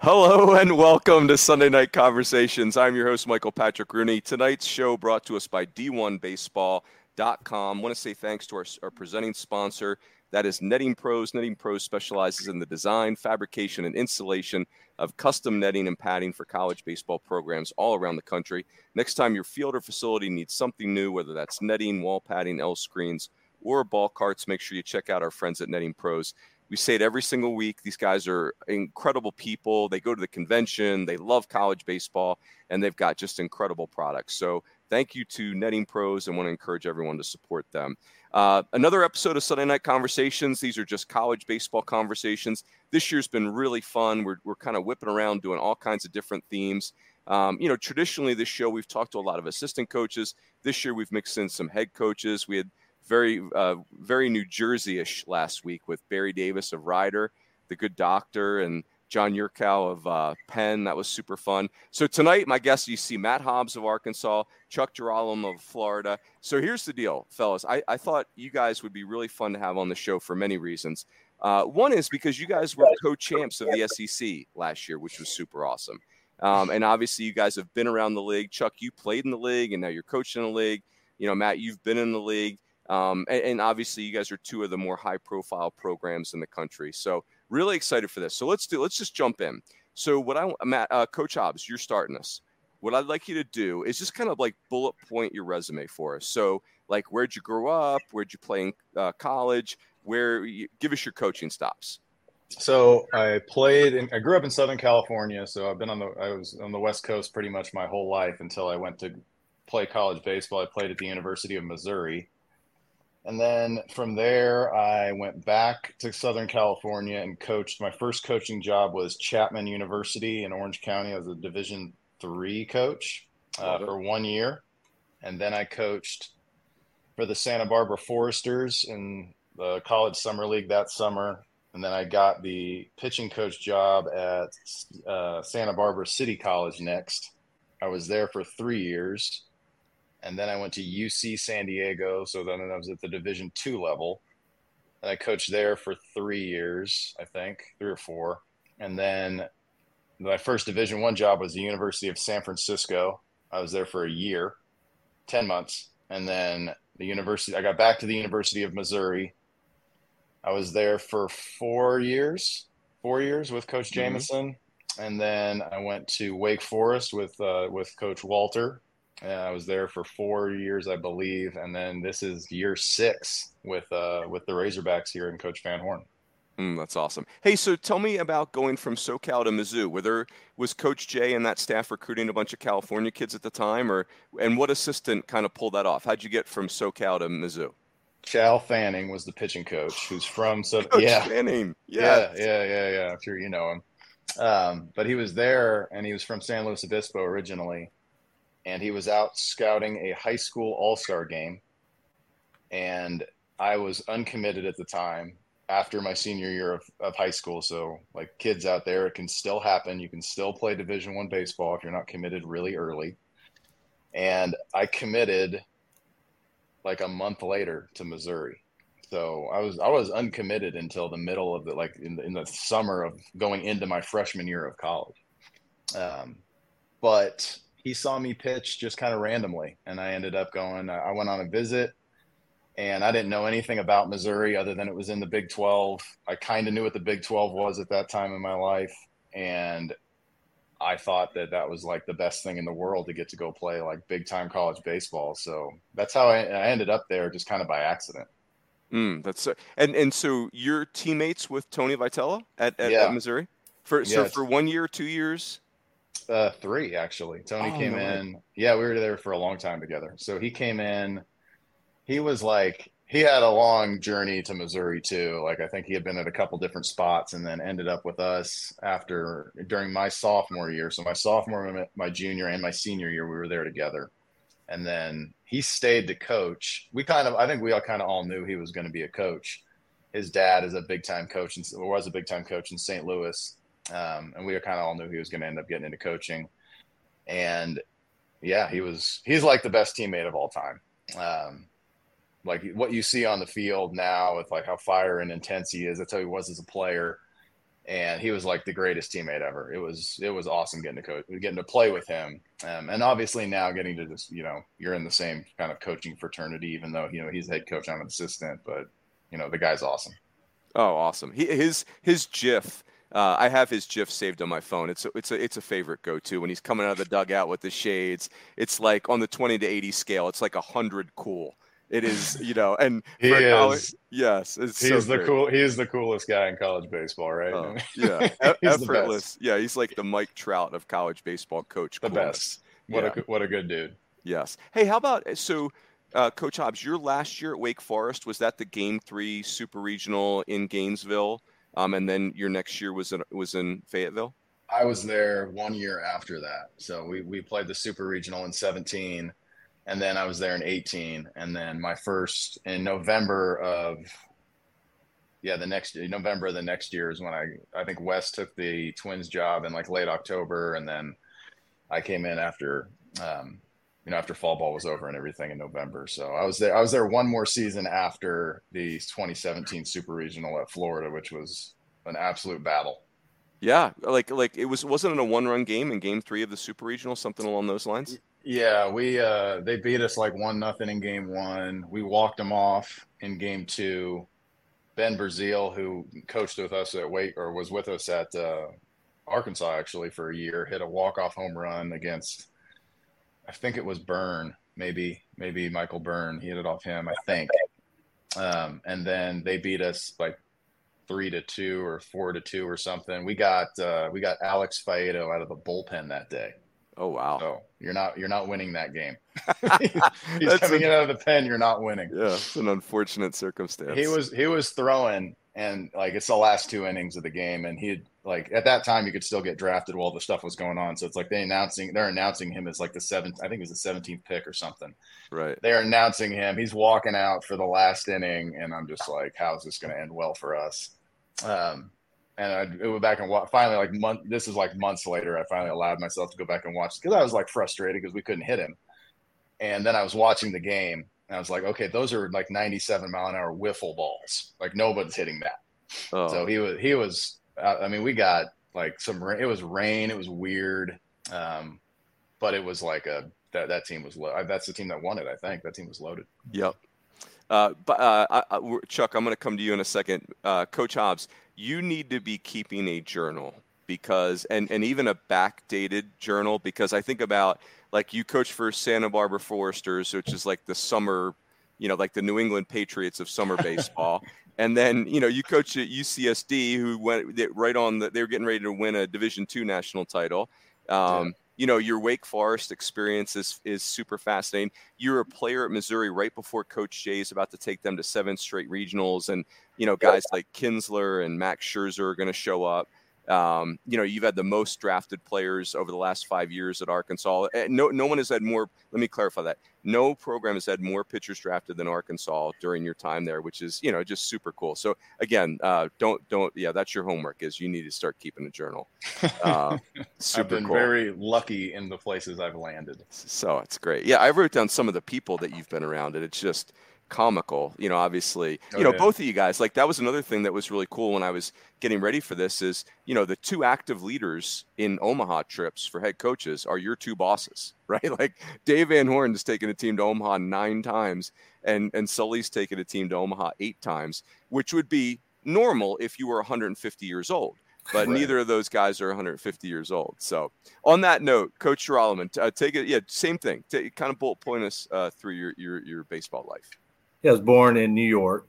Hello and welcome to Sunday Night Conversations. I'm your host, Michael Patrick Rooney. Tonight's show brought to us by D1Baseball.com. I want to say thanks to our, our presenting sponsor, that is Netting Pros. Netting Pros specializes in the design, fabrication, and installation of custom netting and padding for college baseball programs all around the country. Next time your field or facility needs something new, whether that's netting, wall padding, L screens, or ball carts, make sure you check out our friends at Netting Pros. We say it every single week. These guys are incredible people. They go to the convention, they love college baseball, and they've got just incredible products. So, thank you to Netting Pros and want to encourage everyone to support them. Uh, another episode of Sunday Night Conversations. These are just college baseball conversations. This year's been really fun. We're, we're kind of whipping around doing all kinds of different themes. Um, you know, traditionally, this show, we've talked to a lot of assistant coaches. This year, we've mixed in some head coaches. We had very uh, very New Jersey-ish last week with Barry Davis of Rider, the good doctor, and John Yurkow of uh, Penn. That was super fun. So tonight, my guest, you see Matt Hobbs of Arkansas, Chuck Jeroloman of Florida. So here's the deal, fellas. I, I thought you guys would be really fun to have on the show for many reasons. Uh, one is because you guys were co-champs of the SEC last year, which was super awesome. Um, and obviously, you guys have been around the league. Chuck, you played in the league, and now you're coaching the league. You know, Matt, you've been in the league. Um, and, and, obviously, you guys are two of the more high-profile programs in the country. So really excited for this. So let's do. Let's just jump in. So what I, Matt, uh, Coach Hobbs, you're starting us. What I'd like you to do is just kind of like bullet point your resume for us. So like, where'd you grow up? Where'd you play in uh, college? Where? You, give us your coaching stops. So I played. I grew up in Southern California. So I've been on the. I was on the West Coast pretty much my whole life until I went to play college baseball. I played at the University of Missouri and then from there, I went back to Southern California and coached. My first coaching job was Chapman University in Orange County. I was a Division three coach uh, for one year, and then I coached for the Santa Barbara Foresters in the college summer league that summer. And then I got the pitching coach job at uh, Santa Barbara City College next. I was there for three years and then I went to UC San Diego. So then I was at the Division two level, and I coached there for three years, I think, three or four. And then my first Division one job was the University of San Francisco. I was there for a year, ten months, and then the university. I got back to the University of Missouri. I was there for four years, four years with Coach mm-hmm. Jamieson, and then I went to Wake Forest with uh, with Coach Walter, and I was there for four years, I believe, and then this is year six with uh, with the Razorbacks here and Coach Van Horn. Mm, that's awesome. Hey, so tell me about going from SoCal to Mizzou. Were there was Coach Jay and that staff recruiting a bunch of California kids at the time, or and what assistant kind of pulled that off? How'd you get from SoCal to Mizzou? Chal Fanning was the pitching coach, who's from so coach yeah Fanning. Yes. Yeah, yeah, yeah, yeah. I'm sure you know him. Um, but he was there, and he was from San Luis Obispo originally and he was out scouting a high school all star game. And I was uncommitted at the time after my senior year of, of high school. So, like kids out there, it can still happen. You can still play Division One baseball if you're not committed really early. And I committed like a month later to Missouri. So I was I was uncommitted until the middle of the like in the, in the summer of going into my freshman year of college. Um, but he saw me pitch just kind of randomly, and I ended up going. I went on a visit and I didn't know anything about Missouri other than it was in the Big 12. I kind of knew what the Big 12 was at that time in my life, and I thought that that was like the best thing in the world to get to go play like big time college baseball. So that's how I, I ended up there, just kind of by accident. Mm, that's and and so you're teammates with Tony Vitello at, at, yeah. at Missouri for so for one year, two years. Uh, three actually. Tony oh, came no in. Way. Yeah, we were there for a long time together. So he came in. He was like he had a long journey to Missouri too. Like I think he had been at a couple different spots and then ended up with us after during my sophomore year. So my sophomore, my junior, and my senior year, we were there together. And then he stayed to coach. We kind of, I think we all kind of all knew he was going to be a coach. His dad is a big time coach and was a big time coach in St. Louis, um, and we kind of all knew he was going to end up getting into coaching. And yeah, he was. He's like the best teammate of all time. Um, like what you see on the field now with like how fire and intense he is. That's how he was as a player, and he was like the greatest teammate ever. It was it was awesome getting to coach, getting to play with him, um, and obviously now getting to just you know you're in the same kind of coaching fraternity, even though you know he's head coach, I'm an assistant, but you know the guy's awesome. Oh, awesome! He, his his GIF. Uh, I have his GIF saved on my phone. It's a, it's a it's a favorite go to when he's coming out of the dugout with the shades. It's like on the twenty to eighty scale. It's like a hundred cool it is, you know, and he is. College, yes, he's so the great. cool. He's the coolest guy in college baseball, right? Oh, yeah, effortless. Yeah, he's like the Mike Trout of college baseball coach. The coolness. best. What yeah. a what a good dude. Yes. Hey, how about so? Uh, Coach Hobbs, your last year at Wake Forest was that the Game Three Super Regional in Gainesville, um, and then your next year was in was in Fayetteville. I was there one year after that, so we we played the Super Regional in seventeen and then I was there in 18, and then my first in November of yeah the next November of the next year is when I I think Wes took the Twins job in like late October, and then I came in after um, you know after fall ball was over and everything in November. So I was there I was there one more season after the 2017 Super Regional at Florida, which was an absolute battle. Yeah, like like it was wasn't it a one run game in Game Three of the Super Regional, something along those lines? Yeah, we uh they beat us like one nothing in game one. We walked them off in game two. Ben Brazil, who coached with us at Wake or was with us at uh, Arkansas actually for a year, hit a walk off home run against I think it was Byrne, maybe maybe Michael Byrne. He hit it off him, I think. Um, and then they beat us like three to two or four to two or something. We got uh, we got Alex Faedo out of the bullpen that day. Oh wow! So you're not you're not winning that game. He's coming in out of the pen. You're not winning. Yeah, it's an unfortunate circumstance. He was he was throwing, and like it's the last two innings of the game, and he like at that time you could still get drafted while the stuff was going on. So it's like they announcing they're announcing him as like the seventh. I think it was the 17th pick or something. Right. They're announcing him. He's walking out for the last inning, and I'm just like, how is this going to end well for us? Um, and I went back and watch, finally like month. This is like months later. I finally allowed myself to go back and watch because I was like frustrated because we couldn't hit him. And then I was watching the game and I was like, okay, those are like 97 mile an hour wiffle balls. Like nobody's hitting that. Oh. So he was he was. Uh, I mean, we got like some. It was rain. It was weird. Um, but it was like a that that team was low. That's the team that won it. I think that team was loaded. Yep. Uh, but uh, I, I, Chuck, I'm going to come to you in a second. Uh, Coach Hobbs, you need to be keeping a journal because, and, and even a backdated journal because I think about like you coach for Santa Barbara Foresters, which is like the summer, you know, like the New England Patriots of summer baseball. And then you know you coach at UCSD, who went right on the, they were getting ready to win a Division two national title. Um, yeah you know your Wake Forest experience is is super fascinating. You're a player at Missouri right before Coach Jay is about to take them to seven straight regionals, and you know guys like Kinsler and Max Scherzer are going to show up. Um, you know, you've had the most drafted players over the last five years at Arkansas. Eh, no, no one has had more. Let me clarify that. No program has had more pitchers drafted than Arkansas during your time there, which is you know just super cool. So again, uh, don't don't yeah, that's your homework. Is you need to start keeping a journal. Uh, I've been cool. very lucky in the places I've landed. So it's great. Yeah, I wrote down some of the people that you've been around, and it's just comical. You know, obviously, Oh, you know, yeah. both of you guys, like that was another thing that was really cool when I was getting ready for this is, you know, the two active leaders in Omaha trips for head coaches are your two bosses, right? Like Dave Van Horn has taken a team to Omaha nine times and, and Sully's taken a team to Omaha eight times, which would be normal if you were 150 years old. But Right. neither of those guys are 150 years old. So, on that note, Coach Jeroloman, uh, take it. Yeah, same thing. Take, kind of bullet point us uh, through your, your your baseball life. Yeah, I was born in New York,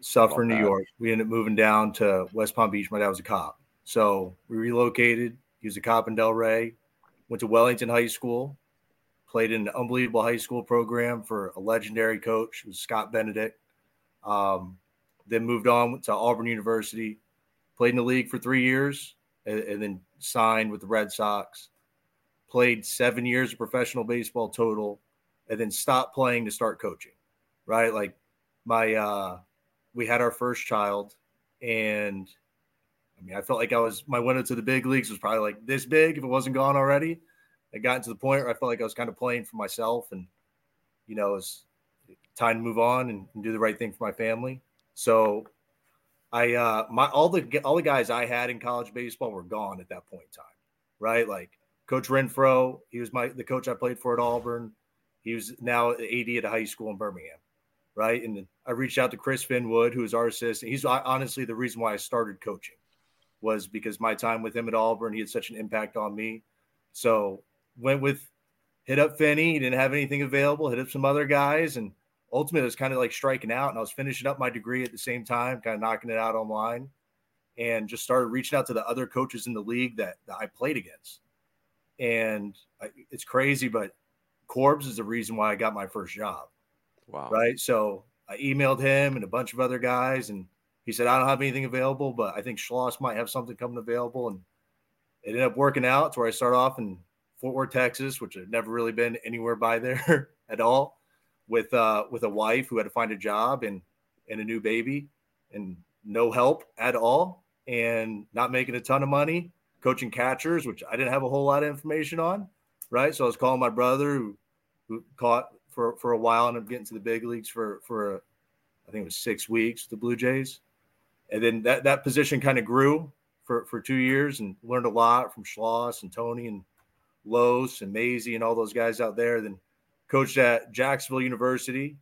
Suffolk, Love New. York. We ended up moving down to West Palm Beach. My dad was a cop. So we relocated. He was a cop in Delray. Went to Wellington High School. Played in an unbelievable high school program for a legendary coach, was Scott Benedict. Um, then moved on to Auburn University. Played in the league for three years, and, and then signed with the Red Sox. Played seven years of professional baseball total, and then stopped playing to start coaching right? Like my uh we had our first child and I mean I felt like I was my window to the big leagues was probably like this big if it wasn't gone already. It got to the point where I felt like I was kind of playing for myself and you know, it was time to move on and, and do the right thing for my family. So I uh my all the all the guys I had in college baseball were gone at that point in time, right? Like Coach Renfroe, he was my the coach I played for at Auburn. He was now AD at a high school in Birmingham, right? And I reached out to Chris Finwood, who is our assistant. He's honestly the reason why I started coaching was because my time with him at Auburn, he had such an impact on me. So went with hit up Finney. He didn't have anything available. Hit up some other guys, and ultimately it was kind of like striking out. And I was finishing up my degree at the same time, kind of knocking it out online, and just started reaching out to the other coaches in the league that, that I played against. And I, it's crazy, but Corbs is the reason why I got my first job Wow. right? So I emailed him and a bunch of other guys, and he said, I don't have anything available, but I think Schloss might have something coming available. And it ended up working out to where I start off in Fort Worth, Texas, which had never really been anywhere by there at all, with uh with a wife who had to find a job and and a new baby and no help at all and not making a ton of money, coaching catchers, which I didn't have a whole lot of information on. Right. So I was calling my brother who who caught for for a while and I'm getting to the big leagues for for I think it was six weeks the Blue Jays, and then that that position kind of grew for for two years and learned a lot from Schloss and Tony and Los and Mazey and all those guys out there. Then coached at Jacksonville University,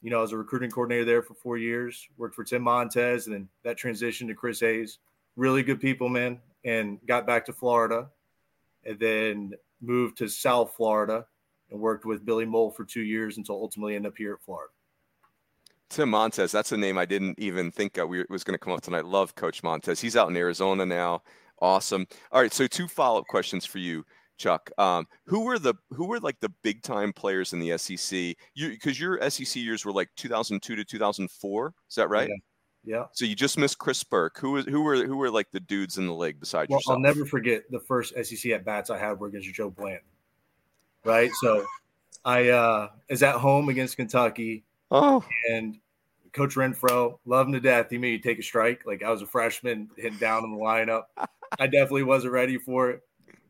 you know, as a recruiting coordinator there for four years. Worked for Tim Montez, and then that transition to Chris Hayes. Really good people, man. And got back to Florida, and then moved to South Florida and worked with Billy Mohl for two years until ultimately ended up here at Florida. Tim Montez, that's a name I didn't even think of. We, was going to come up tonight. Love Coach Montez. He's out in Arizona now. Awesome. All right, so two follow up questions for you, Chuck. Um, who were the who were like the big time players in the SEC? You because your SEC years were like 2002 to 2004. Is that right? Yeah. Yeah. So you just missed Chris Burke. Who was who were who were like the dudes in the league besides Well, yourself? I'll never forget the first SEC at bats I had were against Joe Blanton. Right. So I uh is at home against Kentucky oh, and Coach Renfroe, love him to death. He made me take a strike. Like I was a freshman hitting down in the lineup. I definitely wasn't ready for it.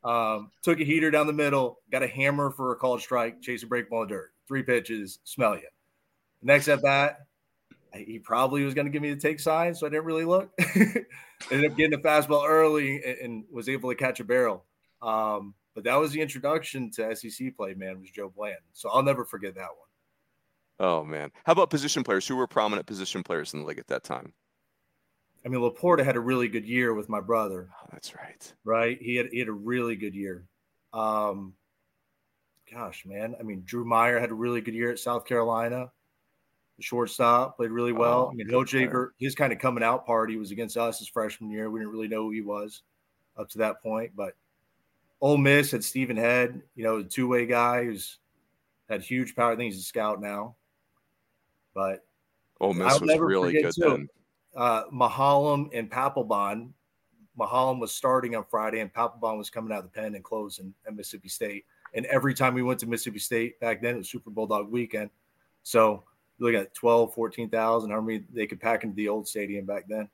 Um, took a heater down the middle, got a hammer for a called strike, chase a break ball dirt. Three pitches, smell you. Next at bat, he probably was going to give me the take sign, so I didn't really look. Ended up getting a fastball early and, and was able to catch a barrel. Um, but that was the introduction to SEC play, man, was Joe Blanton. So I'll never forget that one. oh man. How about position players? Who were prominent position players in the league at that time? I mean, Laporta had a really good year with my brother, Oh, that's right. right? He had he had a really good year. Um, gosh, man. I mean, Drew Meyer had a really good year at South Carolina. The shortstop played really well. Oh, I mean, good OJ, player. Ver- his kind of coming out party was against us his freshman year. We didn't really know who he was up to that point, but Ole Miss had Stephen Head, you know, a two way guy who's had huge power. I think he's a scout now, but Ole Miss was never really good too. then. uh, Maholm and Papelbon. Maholm was starting on Friday, and Papelbon was coming out of the pen and closing at Mississippi State. And every time we went to Mississippi State back then, it was Super Bulldog weekend. So you look at 12, 14,000, how many they could pack into the old stadium back then.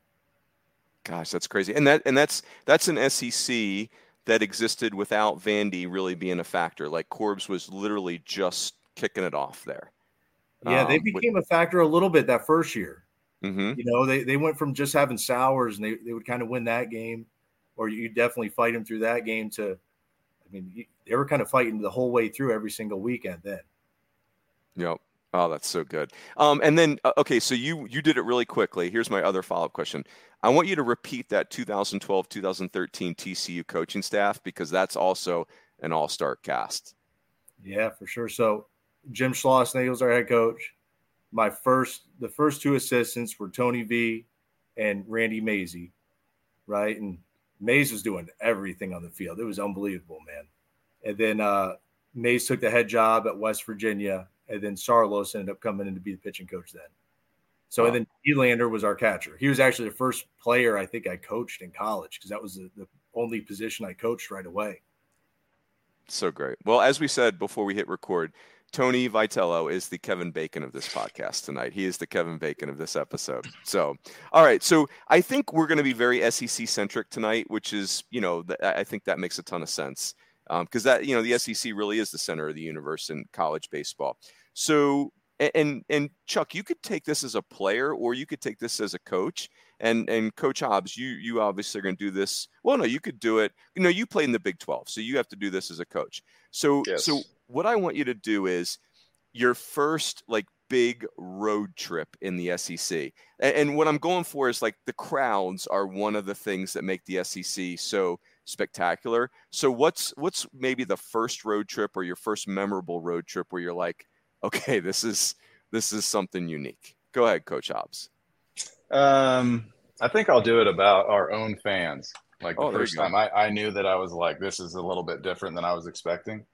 Gosh, that's crazy. And that and that's that's an SEC that existed without Vandy really being a factor. Like Corbs was literally just kicking it off there. Yeah, they became a factor a little bit that first year. Mm-hmm. You know, they, they went from just having sours and they, they would kind of win that game, or you definitely fight them through that game to, I mean, they were kind of fighting the whole way through every single weekend then. Yep. Oh, that's so good. Um, and then uh, okay, so you you did it really quickly. Here's my other follow up question. I want you to repeat that 2012 2013 TCU coaching staff because that's also an all star cast. Yeah, for sure. So Jim Schlossnagle was our head coach. My first, the first two assistants were Tony V and Randy Mazey, right? And Mays was doing everything on the field. It was unbelievable, man. And then uh, Mays took the head job at West Virginia, and then Saarloos ended up coming in to be the pitching coach then. So wow. and then Elander was our catcher. He was actually the first player I think I coached in college because that was the, the only position I coached right away. So great. Well, as we said before we hit record, Tony Vitello is the Kevin Bacon of this podcast tonight. He is the Kevin Bacon of this episode. So, all right. So I think we're going to be very SEC centric tonight, which is, you know, I think that makes a ton of sense because um, that, you know, the SEC really is the center of the universe in college baseball. So, and and Chuck, you could take this as a player, or you could take this as a coach. And and Coach Hobbs, you you obviously are going to do this. Well, no, you could do it. You know, you play in the Big Twelve, so you have to do this as a coach. So yes. so what I want you to do is your first like big road trip in the SEC. And, and, what I'm going for is like the crowds are one of the things that make the SEC so spectacular. So what's what's maybe the first road trip or your first memorable road trip where you're like, okay, this is this is something unique. Go ahead, Coach Hobbs. Um, I think I'll do it about our own fans. Like the oh, first time I, I knew that I was like, this is a little bit different than I was expecting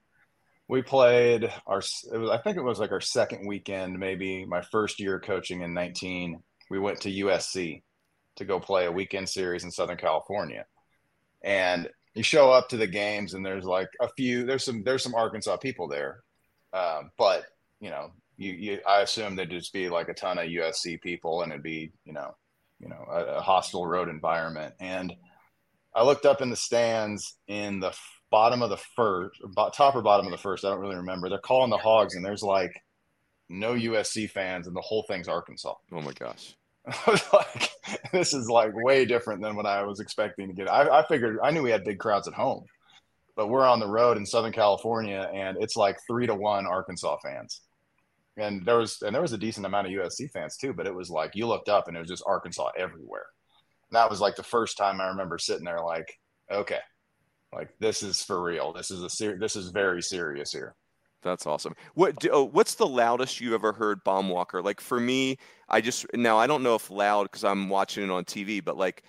we played our it was i think it was like our second weekend maybe my first year coaching in 19 we went to usc to go play a weekend series in southern california and you show up to the games and there's like a few there's some there's some arkansas people there um, but you know you, you i assume there'd just be like a ton of usc people and it'd be you know you know a, a hostile road environment and i looked up in the stands in the bottom of the first, top or bottom of the first. I don't really remember. They're calling the Hogs, and there's like no USC fans, and the whole thing's Arkansas. Oh my gosh! I was like, this is like way different than what I was expecting to get. I, I figured I knew we had big crowds at home, but we're on the road in Southern California, and it's like three to one Arkansas fans. And there was and there was a decent amount of USC fans too, but it was like you looked up and it was just Arkansas everywhere. And that was like the first time I remember sitting there like, okay, like this is for real. This is a ser- this is very serious here. That's awesome. What do, oh, what's the loudest you've ever heard Baum-Walker? Like for me, I just now I don't know if loud because I'm watching it on TV, but like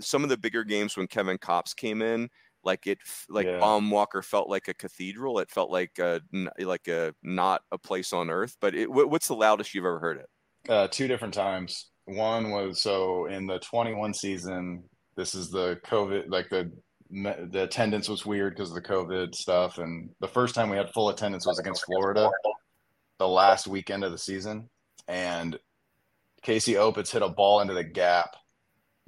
some of the bigger games when Kevin Kopps came in, like it like yeah. Baum-Walker felt like a cathedral. It felt like a like a not a place on earth. But it, what's the loudest you've ever heard it? Uh, two different times. One was so in the 21 season. This is the COVID, like the the attendance was weird because of the COVID stuff. And the first time we had full attendance was against Florida, the last weekend of the season. And Casey Opitz hit a ball into the gap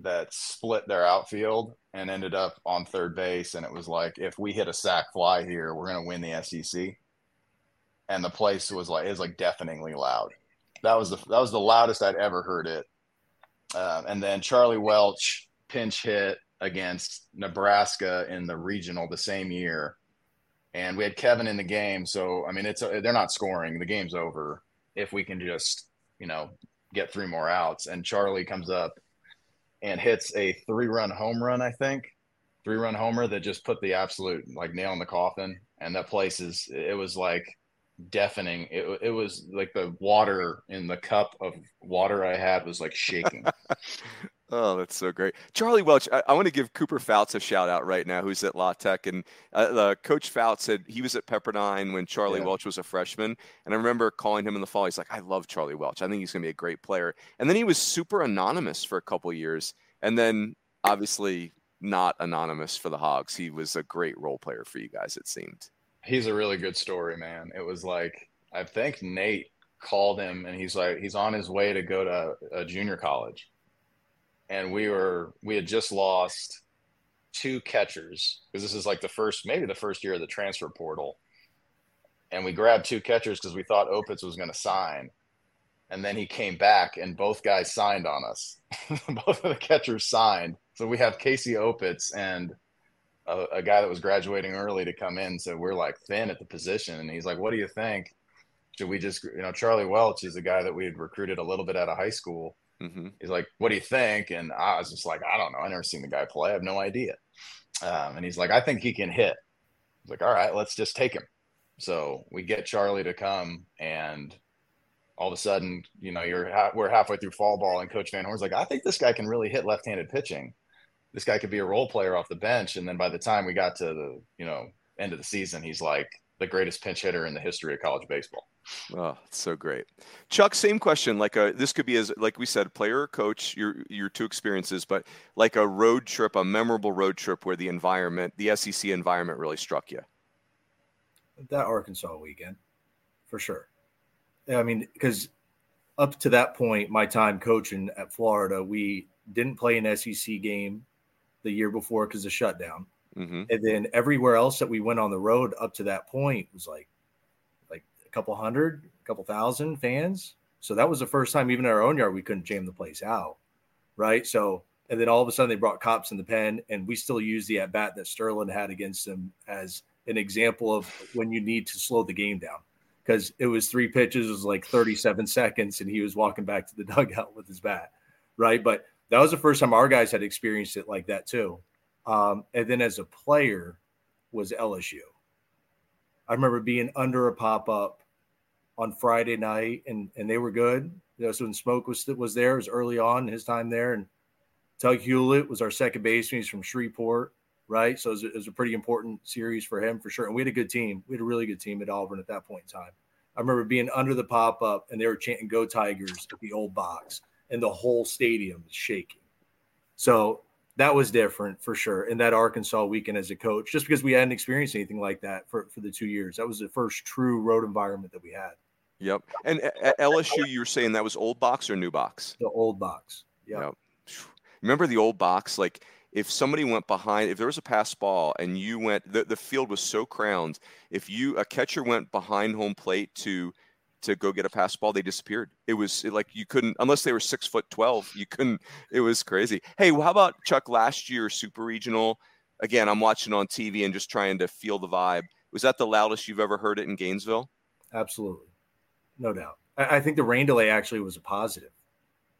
that split their outfield and ended up on third base. And it was like, if we hit a sac fly here, we're going to win the SEC. And the place was like, is like deafeningly loud. That was the, that was the loudest I'd ever heard it. Um, and then Charlie Welch pinch hit against Nebraska in the regional the same year, and we had Kevin in the game. So I mean, it's a, they're not scoring. The game's over if we can just you know get three more outs. And Charlie comes up and hits a three-run home run, I think, three-run homer that just put the absolute like nail in the coffin. And that place is it was like deafening. It, it was like the water in the cup of water I had was like shaking. Oh, that's so great. Charlie Welch, I, I, want to give Cooper Fouts a shout out right now, who's at La Tech. And uh, Coach Fouts said he was at Pepperdine when Charlie yeah. Welch was a freshman. And I remember calling him in the fall. He's like, I love Charlie Welch. I think he's going to be a great player. And then he was super anonymous for a couple years. And then obviously not anonymous for the Hogs. He was a great role player for you guys, it seemed. He's a really good story, man. It was like, I think Nate called him and he's like, he's on his way to go to a junior college and we were we had just lost two catchers because this is like the first maybe the first year of the transfer portal and we grabbed two catchers because we thought Opitz was going to sign. And then he came back, and both guys signed on us. both of the catchers signed. So we have Casey Opitz and a, a, guy that was graduating early to come in. So we're like thin at the position. And he's like, What do you think? Should we just, you know, Charlie Welch is a guy that we had recruited a little bit out of high school. Mm-hmm. He's like, What do you think? And I was just like, I don't know. I never seen the guy play. I have no idea. Um, and he's like, I think he can hit. Was like, All right, let's just take him. So we get Charlie to come, and all of a sudden, you know, you're ha- we're halfway through fall ball, and Coach Van Horn's like, I think this guy can really hit left-handed pitching. This guy could be a role player off the bench. And then by the time we got to the you know end of the season, he's like the greatest pinch hitter in the history of college baseball. Oh, so great, Chuck. Same question. Like a this could be as like we said, player or coach. Your your two experiences, but like a road trip, a memorable road trip where the environment, the SEC environment, really struck you that Arkansas weekend for sure. I mean, because up to that point, my time coaching at Florida, we didn't play an SEC game the year before because of shutdown. Mm-hmm. And then everywhere else that we went on the road up to that point was like a couple hundred, a couple thousand fans. So that was the first time, even in our own yard, we couldn't jam the place out. Right. So and then all of a sudden they brought Kopps in the pen, and we still use the at bat that Sterling had against them as an example of when you need to slow the game down because it was three pitches, it was like 37 seconds, and he was walking back to the dugout with his bat, right? But that was the first time our guys had experienced it like that too. Um, and then as a player, was LSU. I remember being under a pop up on Friday night, and and they were good. You know, so when Smoke was was there, it was early on his time there, and Tug Hulett was our second baseman. He's from Shreveport right? So it was, it was, a pretty important series for him for sure. And we had a good team. We had a really good team at Auburn at that point in time. I remember being under the pop up and they were chanting "Go Tigers" at the old box, and the whole stadium was shaking. So that was different for sure. In that Arkansas weekend as a coach, just because we hadn't experienced anything like that for, for the two years, that was the first true road environment that we had. Yep. And uh, at LSU, you were saying that was old box or new box? The old box. Yep. yep. Remember the old box? Like if somebody went behind, if there was a pass ball and you went, the, the field was so crowned. If you a catcher went behind home plate to to go get a pass ball, they disappeared. It was like you couldn't unless they were six foot twelve. You couldn't. It was crazy. Hey, well, how about Chuck last year Super Regional? Again, I'm watching on TV and just trying to feel the vibe. Was that the loudest you've ever heard it in Gainesville? Absolutely, no doubt. I, I think the rain delay actually was a positive.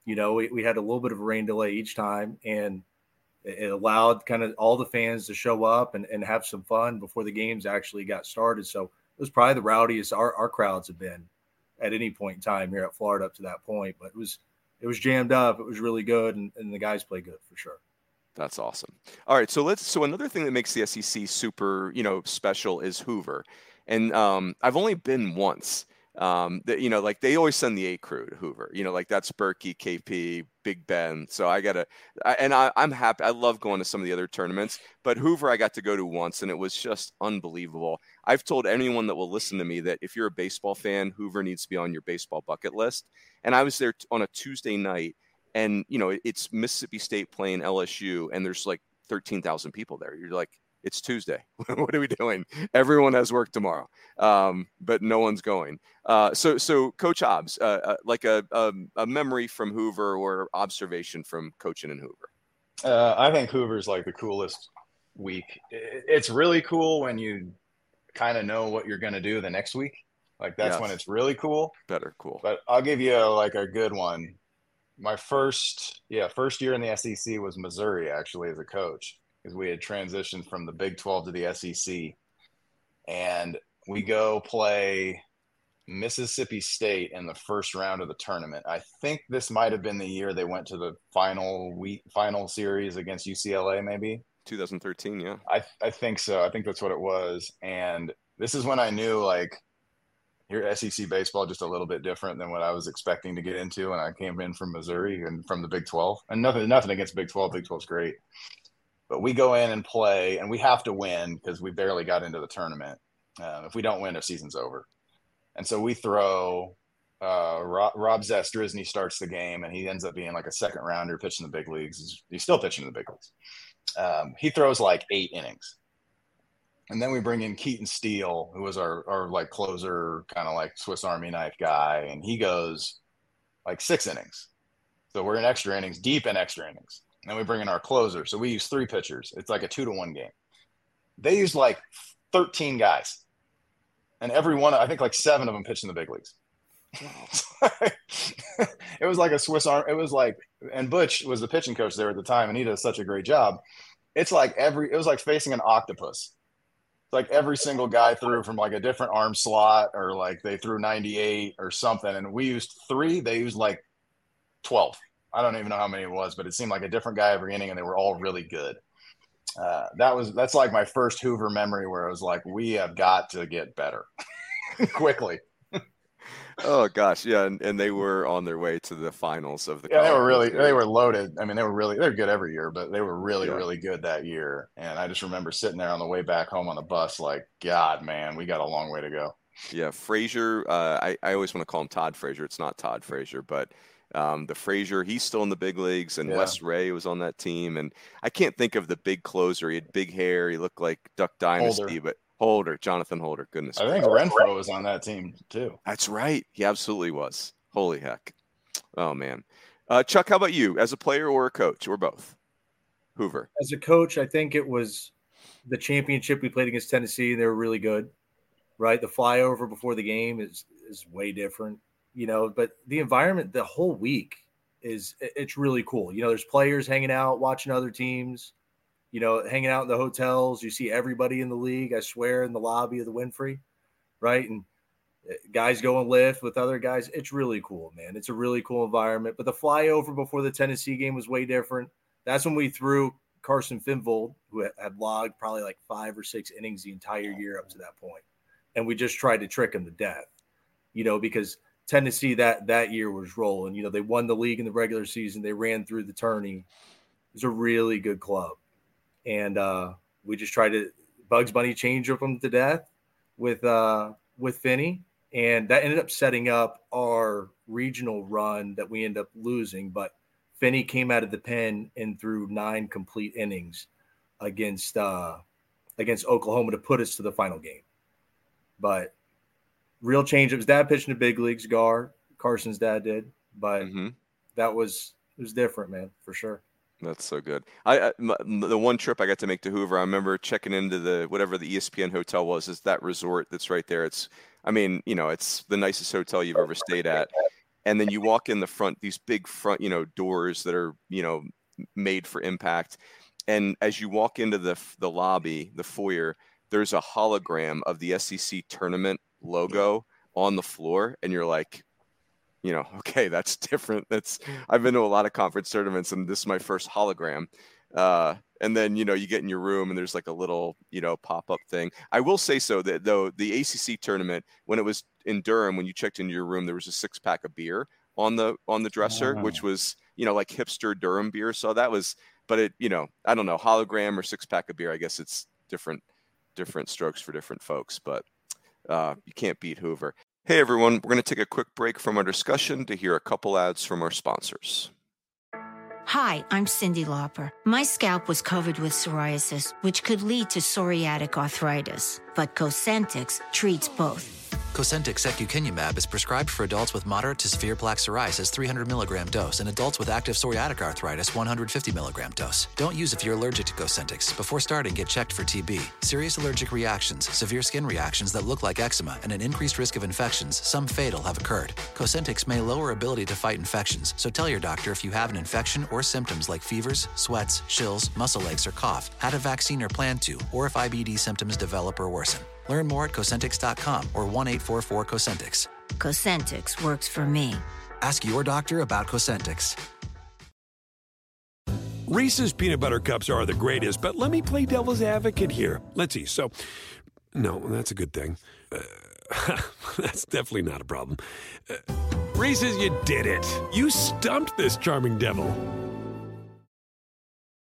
You know, we, we had a little bit of a rain delay each time, and it allowed kind of all the fans to show up and, and have some fun before the games actually got started. So it was probably the rowdiest our, our crowds have been at any point in time here at Florida up to that point. But it was it was jammed up. It was really good, and, and the guys play good for sure. That's awesome. All right, so let's. So another thing that makes the SEC super, you know, special is Hoover, and um, I've only been once, um, that you know, like they always send the A crew to Hoover. You know, like that's Berkey, KP, Big Ben. So I gotta, and I, I'm happy. I love going to some of the other tournaments, but Hoover I got to go to once, and it was just unbelievable. I've told anyone that will listen to me that if you're a baseball fan, Hoover needs to be on your baseball bucket list. And I was there on a Tuesday night, and you know, it's Mississippi State playing LSU, and there's like 13,000 people there. You're like, it's Tuesday. what are we doing? Everyone has work tomorrow, um, but no one's going. Uh, so, so Coach Hobbs, uh, uh, like a, a, a, memory from Hoover or observation from coaching in Hoover. Uh, I think Hoover's like the coolest week. It's really cool when you kind of know what you're going to do the next week. Like that's yes. when it's really cool. Better, cool. But I'll give you a, like a good one. My first, yeah, first year in the SEC was Missouri actually as a coach because we had transitioned from the Big 12 to the SEC. And we go play Mississippi State in the first round of the tournament. I think this might have been the year they went to the final week final series against UCLA, maybe 2013. Yeah, I I think so. I think that's what it was. And this is when I knew like your SEC baseball just a little bit different than what I was expecting to get into when I came in from Missouri and from the Big 12. And nothing nothing against Big 12. Big 12's great. But we go in and play, and we have to win because we barely got into the tournament. Um, if we don't win, our season's over. And so we throw uh, Rob, Rob starts the game, and he ends up being like a second rounder pitching the big leagues. He's, he's still pitching in the big leagues. Um, he throws like eight innings, And then we bring in Keaton Steele, who was our, our like closer, kind of like Swiss Army knife guy. And he goes like six innings. So we're in extra innings, deep in extra innings. And we bring in our closer. So we use three pitchers. It's like a two to one game. They used like 13 guys. And every one, I think like seven of them pitched in the big leagues. it was like a Swiss arm. It was like, and Butch was the pitching coach there at the time, and he does such a great job. It's like every, it was like facing an octopus. It's like every single guy threw from like a different arm slot, or like they threw 98 or something. And we used three, they used like 12. I don't even know how many it was, but it seemed like a different guy every inning, and they were all really good. Uh, that was that's like my first Hoover memory where I was like, we have got to get better quickly oh gosh, yeah, and, and they were on their way to the finals of the. Yeah, they were really they were loaded. I mean, they were really they're good every year, but they were really yeah. really good that year. And I just remember sitting there on the way back home on the bus, like, God, man, we got a long way to go. Yeah, Frazier. Uh, I I always want to call him Todd Frazier. It's not Todd Frazier, but um, the Frazier, he's still in the big leagues, and yeah. Wes Rea was on that team. And I can't think of the big closer. He had big hair. He looked like Duck Dynasty, Older. but Holder, Jonathan Holder. Goodness. I think Renfroe was on that team too. That's right. He absolutely was. Holy heck. Oh man. Uh, Chuck, how about you, as a player or a coach, or both? Hoover. As a coach, I think it was the championship we played against Tennessee. They were really good, right? The flyover before the game is is way different, you know. But the environment, the whole week is it's really cool. You know, there's players hanging out, watching other teams you know, hanging out in the hotels. You see everybody in the league, I swear, in the lobby of the Wynfrey, right? And eh, guys go and lift with other guys. It's really cool, man. It's a really cool environment. But the flyover before the Tennessee game was way different. That's when we threw Carsten Finnvold, who had logged probably like five or six innings the entire year up to that point. And we just tried to trick him to death, you know, because Tennessee that that year was rolling. You know, they won the league in the regular season. They ran through the tourney. It was a really good club and uh, we just tried to Bugs Bunny change them to death with uh, with Finney, and that ended up setting up our regional run that we end up losing. But Finney came out of the pen and threw nine complete innings against uh, against Oklahoma to put us to the final game. But real change. It was dad pitching the big leagues. Gar Carsten's dad did, but mm-hmm. that was it was different, man, for sure. That's so good. I, I the one trip I got to make to Hoover, I remember checking into the whatever the ESPN hotel was. Is that resort that's right there? It's, I mean, you know, it's the nicest hotel you've ever stayed at. And then you walk in the front, these big front, you know, doors that are, you know, made for impact. And as you walk into the the lobby, the foyer, there's a hologram of the SEC tournament logo on the floor, and you're like, you know, okay, that's different. That's I've been to a lot of conference tournaments, and this is my first hologram. Uh, and then you know you get in your room and there's like a little you know pop up thing. I will say so that though the ACC tournament when it was in Durham, when you checked into your room, there was a six pack of beer on the on the dresser, which was you know like hipster Durham beer. So that was, but it you know I don't know hologram or six pack of beer. I guess it's different different strokes for different folks, but uh, you can't beat Hoover. Hey everyone, we're going to take a quick break from our discussion to hear a couple ads from our sponsors. Hi, I'm Cyndi Lauper. My scalp was covered with psoriasis, which could lead to psoriatic arthritis, but Cosentyx treats both. Cosentyx secukinumab is prescribed for adults with moderate to severe plaque psoriasis 300 milligram dose and adults with active psoriatic arthritis 150 milligram dose. Don't use if you're allergic to Cosentyx. Before starting, get checked for TB. Serious allergic reactions, severe skin reactions that look like eczema, and an increased risk of infections, some fatal, have occurred. Cosentyx may lower ability to fight infections, so tell your doctor if you have an infection or symptoms like fevers, sweats, chills, muscle aches, or cough, had a vaccine or plan to, or if IBD symptoms develop or worsen. Learn more at Cosentyx.com or 1 844 Cosentyx. Cosentyx works for me. Ask your doctor about Cosentyx. Reese's peanut butter cups are the greatest, but let me play devil's advocate here. Let's see. So, no, that's a good thing. Uh, that's definitely not a problem. Uh, Reese's, you did it. You stumped this charming devil.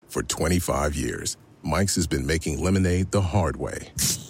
For 25 years, Mike's has been making lemonade the hard way.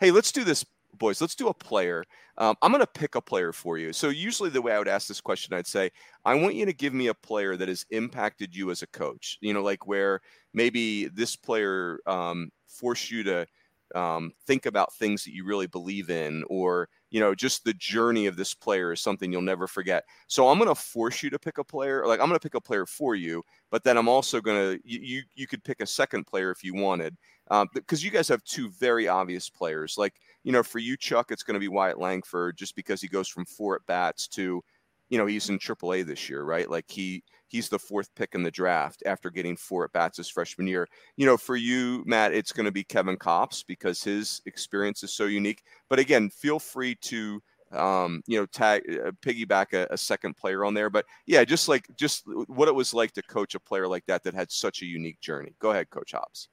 Hey, let's do this, boys. Let's do a player. Um, I'm going to pick a player for you. So, usually, the way I would ask this question, I'd say, I want you to give me a player that has impacted you as a coach. You know, like where maybe this player um, forced you to um, think about things that you really believe in, or you know, just the journey of this player is something you'll never forget. So I'm going to force you to pick a player. Like I'm going to pick a player for you, but then I'm also going to you, you you could pick a second player if you wanted, because um, you guys have two very obvious players. Like you know, for you, Chuck, it's going to be Wyatt Langford, just because he goes from four at bats to you know he's in AAA this year, right? Like he he's the fourth pick in the draft after getting four at bats his freshman year. You know, for you, Matt, it's going to be Kevin Kopps because his experience is so unique. But again, feel free to um, you know tag uh, piggyback a, a, second player on there. But yeah, just like just what it was like to coach a player like that that had such a unique journey. Go ahead, Coach Hobbs.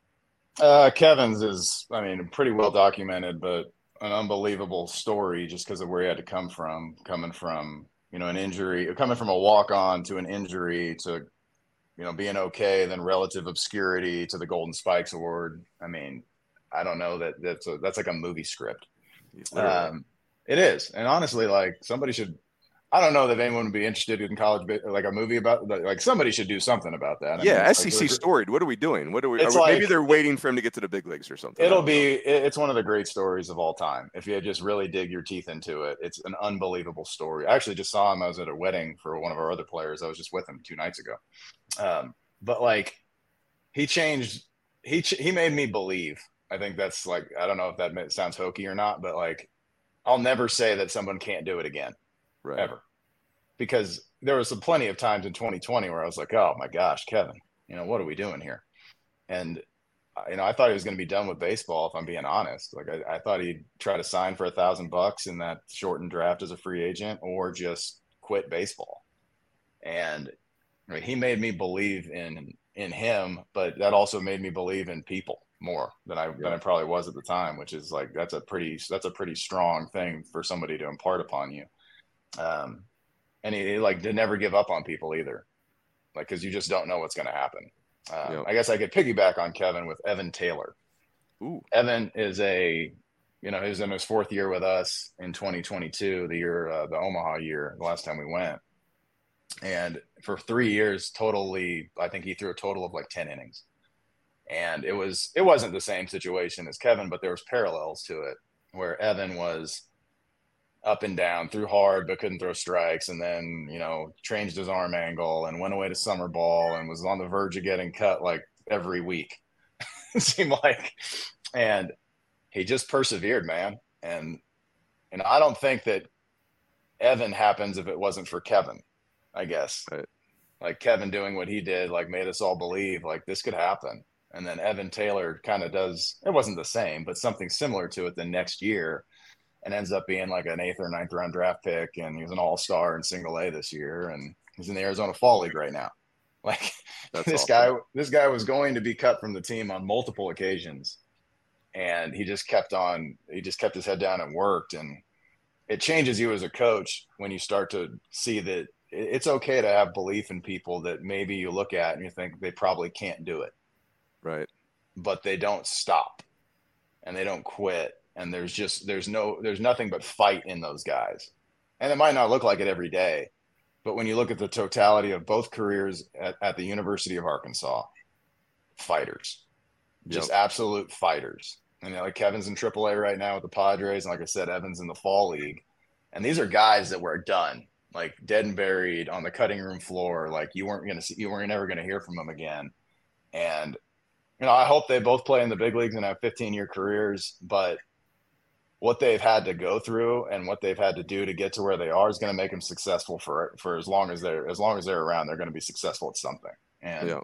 Uh, Kevin's is, I mean, pretty well documented, but an unbelievable story just because of where he had to come from, coming from you know, an injury, coming from a walk on to an injury to, you know, being okay, then relative obscurity to the Golden Spikes Award. I mean, I don't know that that's a, that's like a movie script. Um, it is, and honestly, like somebody should I don't know that anyone would be interested in college, like a movie about, like somebody should do something about that. I yeah, mean, SEC like, storied. What are we doing? What are we? Are we like, maybe they're waiting for him to get to the big leagues or something. It'll be. It's one of the great stories of all time. If you just really dig your teeth into it, it's an unbelievable story. I actually just saw him. I was at a wedding for one of our other players. I was just with him two nights ago. Um, but like, he changed. He he made me believe. I think that's like I don't know if that sounds hokey or not, but like, I'll never say that someone can't do it again, right. ever because there was plenty of times in 2020 where I was like, oh my gosh, Kevin, you know, what are we doing here? And, uh, you know, I thought he was going to be done with baseball, if I'm being honest. Like, I, I thought he'd try to sign for a thousand bucks in that shortened draft as a free agent or just quit baseball. And I mean, he made me believe in in him, but that also made me believe in people more than I yeah. than I probably was at the time, which is like that's a pretty that's a pretty strong thing for somebody to impart upon you. Um, and he, he like to never give up on people either, like because you just don't know what's going to happen. Um, yep. I guess I could piggyback on Kevin with Evan Taylor. Ooh. Evan is a, you know, he's in his fourth year with us in 2022, the year, uh, the Omaha year, the last time we went. And for three years, totally, I think he threw a total of like 10 innings. And it was, it wasn't the same situation as Kevin, but there was parallels to it where Evan was up and down, threw hard but couldn't throw strikes, and then you know changed his arm angle and went away to summer ball and was on the verge of getting cut like every week. it seemed like, and he just persevered, man. And and I don't think that Evan happens if it wasn't for Kevin. I guess right. like Kevin doing what he did, like made us all believe like this could happen. And then Evan Taylor kind of does. It wasn't the same, but something similar to it the next year and ends up being like an eighth or ninth round draft pick. And he was an all star in single A this year. And he's in the Arizona Fall League right now. Like That's this awesome. guy, this guy was going to be cut from the team on multiple occasions. And he just kept on, he just kept his head down and worked. And it changes you as a coach when you start to see that it's okay to have belief in people that maybe you look at and you think they probably can't do it. Right. But they don't stop and they don't quit and there's just there's no there's nothing but fight in those guys. And it might not look like it every day but when you look at the totality of both careers at, at the university of arkansas fighters just yep. absolute fighters. And you know, like kevin's in aaa right now with the padres and like i said evan's in the fall league. And these are guys that were done like dead and buried on the cutting room floor. Like you weren't gonna see you weren't never gonna hear from them again. And you know i hope they both play in the big leagues and have 15 year careers but what they've had to go through and what they've had to do to get to where they are is going to make them successful for for as long as they're as long as they're around they're going to be successful at something and yeah.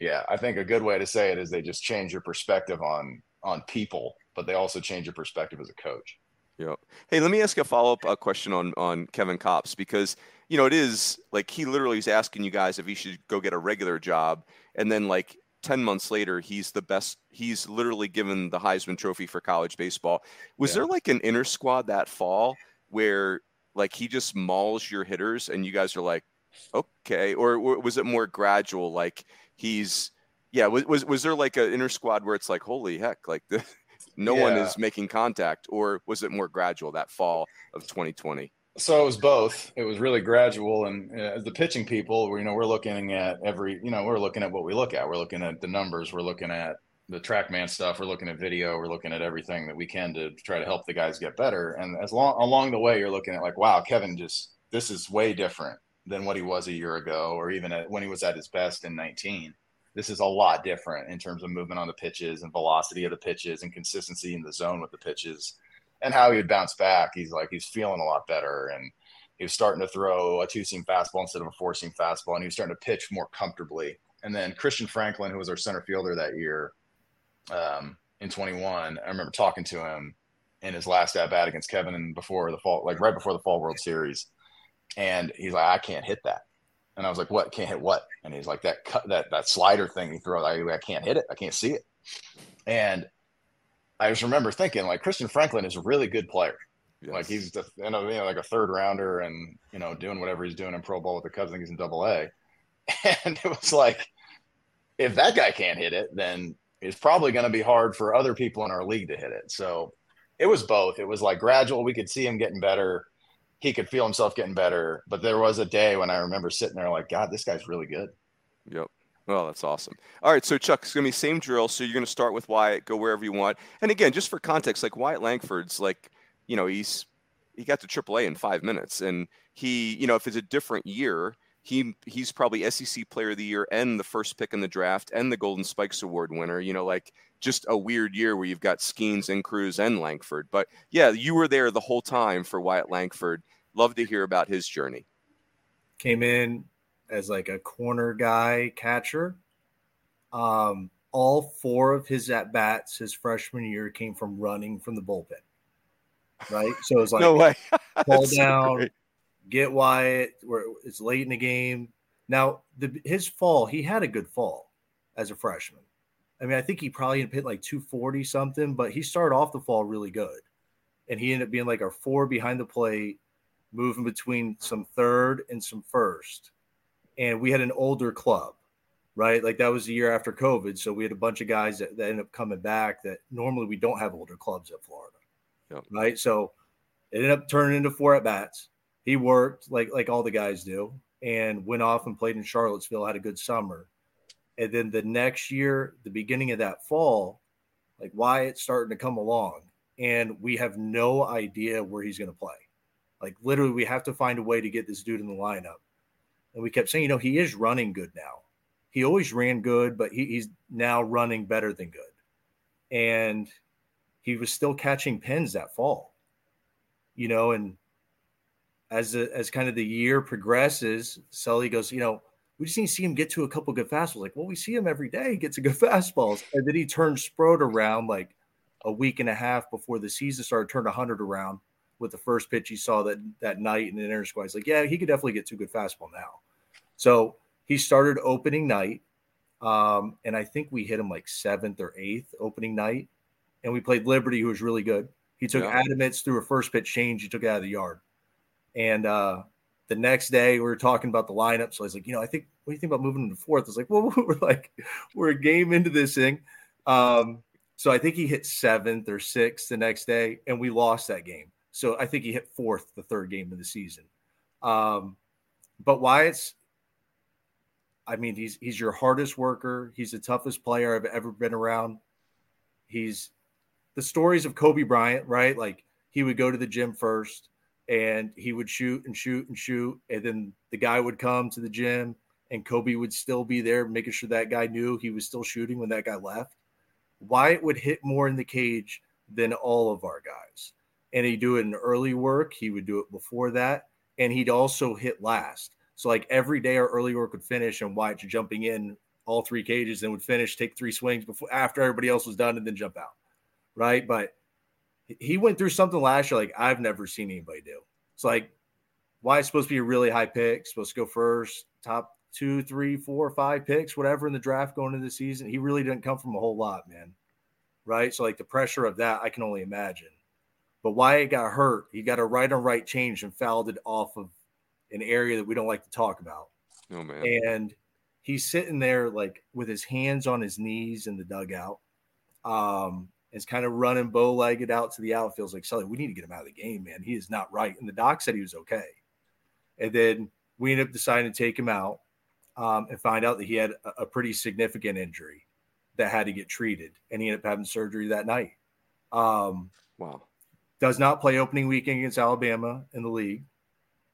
yeah i think a good way to say it is they just change your perspective on on people but they also change your perspective as a coach. Yeah. Hey, let me ask a follow up uh, question on on Kevin Kopps because you know it is like he literally is asking you guys if he should go get a regular job, and then like 10 months later, he's the best. He's literally given the Heisman Trophy for college baseball. Was yeah. there like an inner squad that fall where like he just mauls your hitters and you guys are like, okay? Or, or was it more gradual? Like he's, yeah, was, was, was there like an inner squad where it's like, holy heck, like the, no yeah. one is making contact? Or was it more gradual that fall of 2020? So it was both. It was really gradual, and uh, as the pitching people, you know, we're looking at every, you know, we're looking at what we look at. We're looking at the numbers. We're looking at the TrackMan stuff. We're looking at video. We're looking at everything that we can to try to help the guys get better. And as long along the way, you're looking at like, wow, Kevin just this is way different than what he was a year ago, or even at, when he was at his best in 19. This is a lot different in terms of movement on the pitches and velocity of the pitches and consistency in the zone with the pitches and how he would bounce back. He's like he's feeling a lot better, and he was starting to throw a two seam fastball instead of a four seam fastball, and he was starting to pitch more comfortably. And then Christian Franklin, who was our center fielder that year um, in 21, I remember talking to him in his last at bat against Kevin and before the fall, like right before the fall World Series, and he's like, I can't hit that. And I was like, "What? Can't hit what?" And he's like, "That cut, that that slider thing he throws. I, I can't hit it. I can't see it." And I just remember thinking like Christian Franklin is a really good player. Yes. Like he's the, you know, you know, like a third rounder and you know doing whatever he's doing in pro ball with the Cubs. I think he's in Double A, and it was like if that guy can't hit it, then it's probably going to be hard for other people in our league to hit it. So it was both. It was like gradual. We could see him getting better. He could feel himself getting better. But there was a day when I remember sitting there like, God, this guy's really good. Yep. Oh, that's awesome. All right, so Chuck, it's to be same drill. So you're to start with Wyatt, go wherever you want. And again, just for context, like Wyatt Langford's like, you know, he's he got to AAA in five minutes, and he, you know, if it's a different year, he he's probably SEC Player of the Year and the first pick in the draft and the Golden Spikes Award winner. You know, like just a weird year where you've got Skenes and Crews and Langford. But yeah, you were there the whole time for Wyatt Langford. Love to hear about his journey. Came in as like a corner guy catcher. Um, all four of his at bats his freshman year came from running from the bullpen. Right, so it's like no way, fall down, so get Wyatt. Where it's late in the game. Now the his fall, he had a good fall as a freshman. I mean, I think he probably hit like 240 something, but he started off the fall really good. And he ended up being like our four behind the plate, moving between some third and some first and we had an older club, right? Like that was the year after COVID. So we had a bunch of guys that, that ended up coming back that normally we don't have older clubs at Florida. Yep. Right. So it ended up turning into four at bats. He worked like like all the guys do and went off and played in Charlottesville, had a good summer. And then the next year, the beginning of that fall, like Wyatt's starting to come along, and we have no idea where he's going to play. Like literally, we have to find a way to get this dude in the lineup. And we kept saying, you know, he is running good now. He always ran good, but he, he's now running better than good. And he was still catching pins that fall, you know, and as the, as kind of the year progresses, Sully goes, you know, we just need to see him get to a couple good fastballs. Like, well, we see him every day. He gets a good fastballs. And then he turned Sproat around like a week and a half before the season started, turned 100 around with the first pitch he saw that that night in the inner squad. He's like, yeah, he could definitely get two good fastball now. So he started opening night. Um, and I think we hit him like seventh or eighth opening night. And we played Liberty, who was really good. He took yeah. Adamits threw a first pitch change. He took it out of the yard. And uh, the next day, we were talking about the lineup. So I was like, you know, I think, what do you think about moving him to fourth? I was like, well, we're like, we're a game into this thing. Um, so I think he hit seventh or sixth the next day, and we lost that game. So I think he hit fourth the third game of the season. Um, but Wyatt's, I mean, he's he's your hardest worker. He's the toughest player I've ever been around. He's the stories of Kobe Bryant, right? Like he would go to the gym first and he would shoot and shoot and shoot. And then the guy would come to the gym and Kobe would still be there, making sure that guy knew he was still shooting when that guy left. Wyatt would hit more in the cage than all of our guys and he'd do it in early work. He would do it before that, and he'd also hit last. So like every day, our early work would finish, and Wyatt jumping in all three cages, and would finish, take three swings before after everybody else was done, and then jump out. right? But he went through something last year like I've never seen anybody do. It's like why it's supposed to be a really high pick, supposed to go first, top two, three, four, five picks, whatever in the draft going into the season. He really didn't come from a whole lot, man. Right. So like the pressure of that, I can only imagine. But Wyatt got hurt. He got a right on right change and fouled it off of an area that we don't like to talk about. Oh man. And he's sitting there like with his hands on his knees in the dugout. Um, is kind of running bow legged out to the outfield. Like, Sully, we need to get him out of the game, man. He is not right. And the doc said he was okay. And then we ended up deciding to take him out um, and find out that he had a, a, pretty significant injury that had to get treated. And he ended up having surgery that night. Um, wow. Does not play opening weekend against Alabama in the league.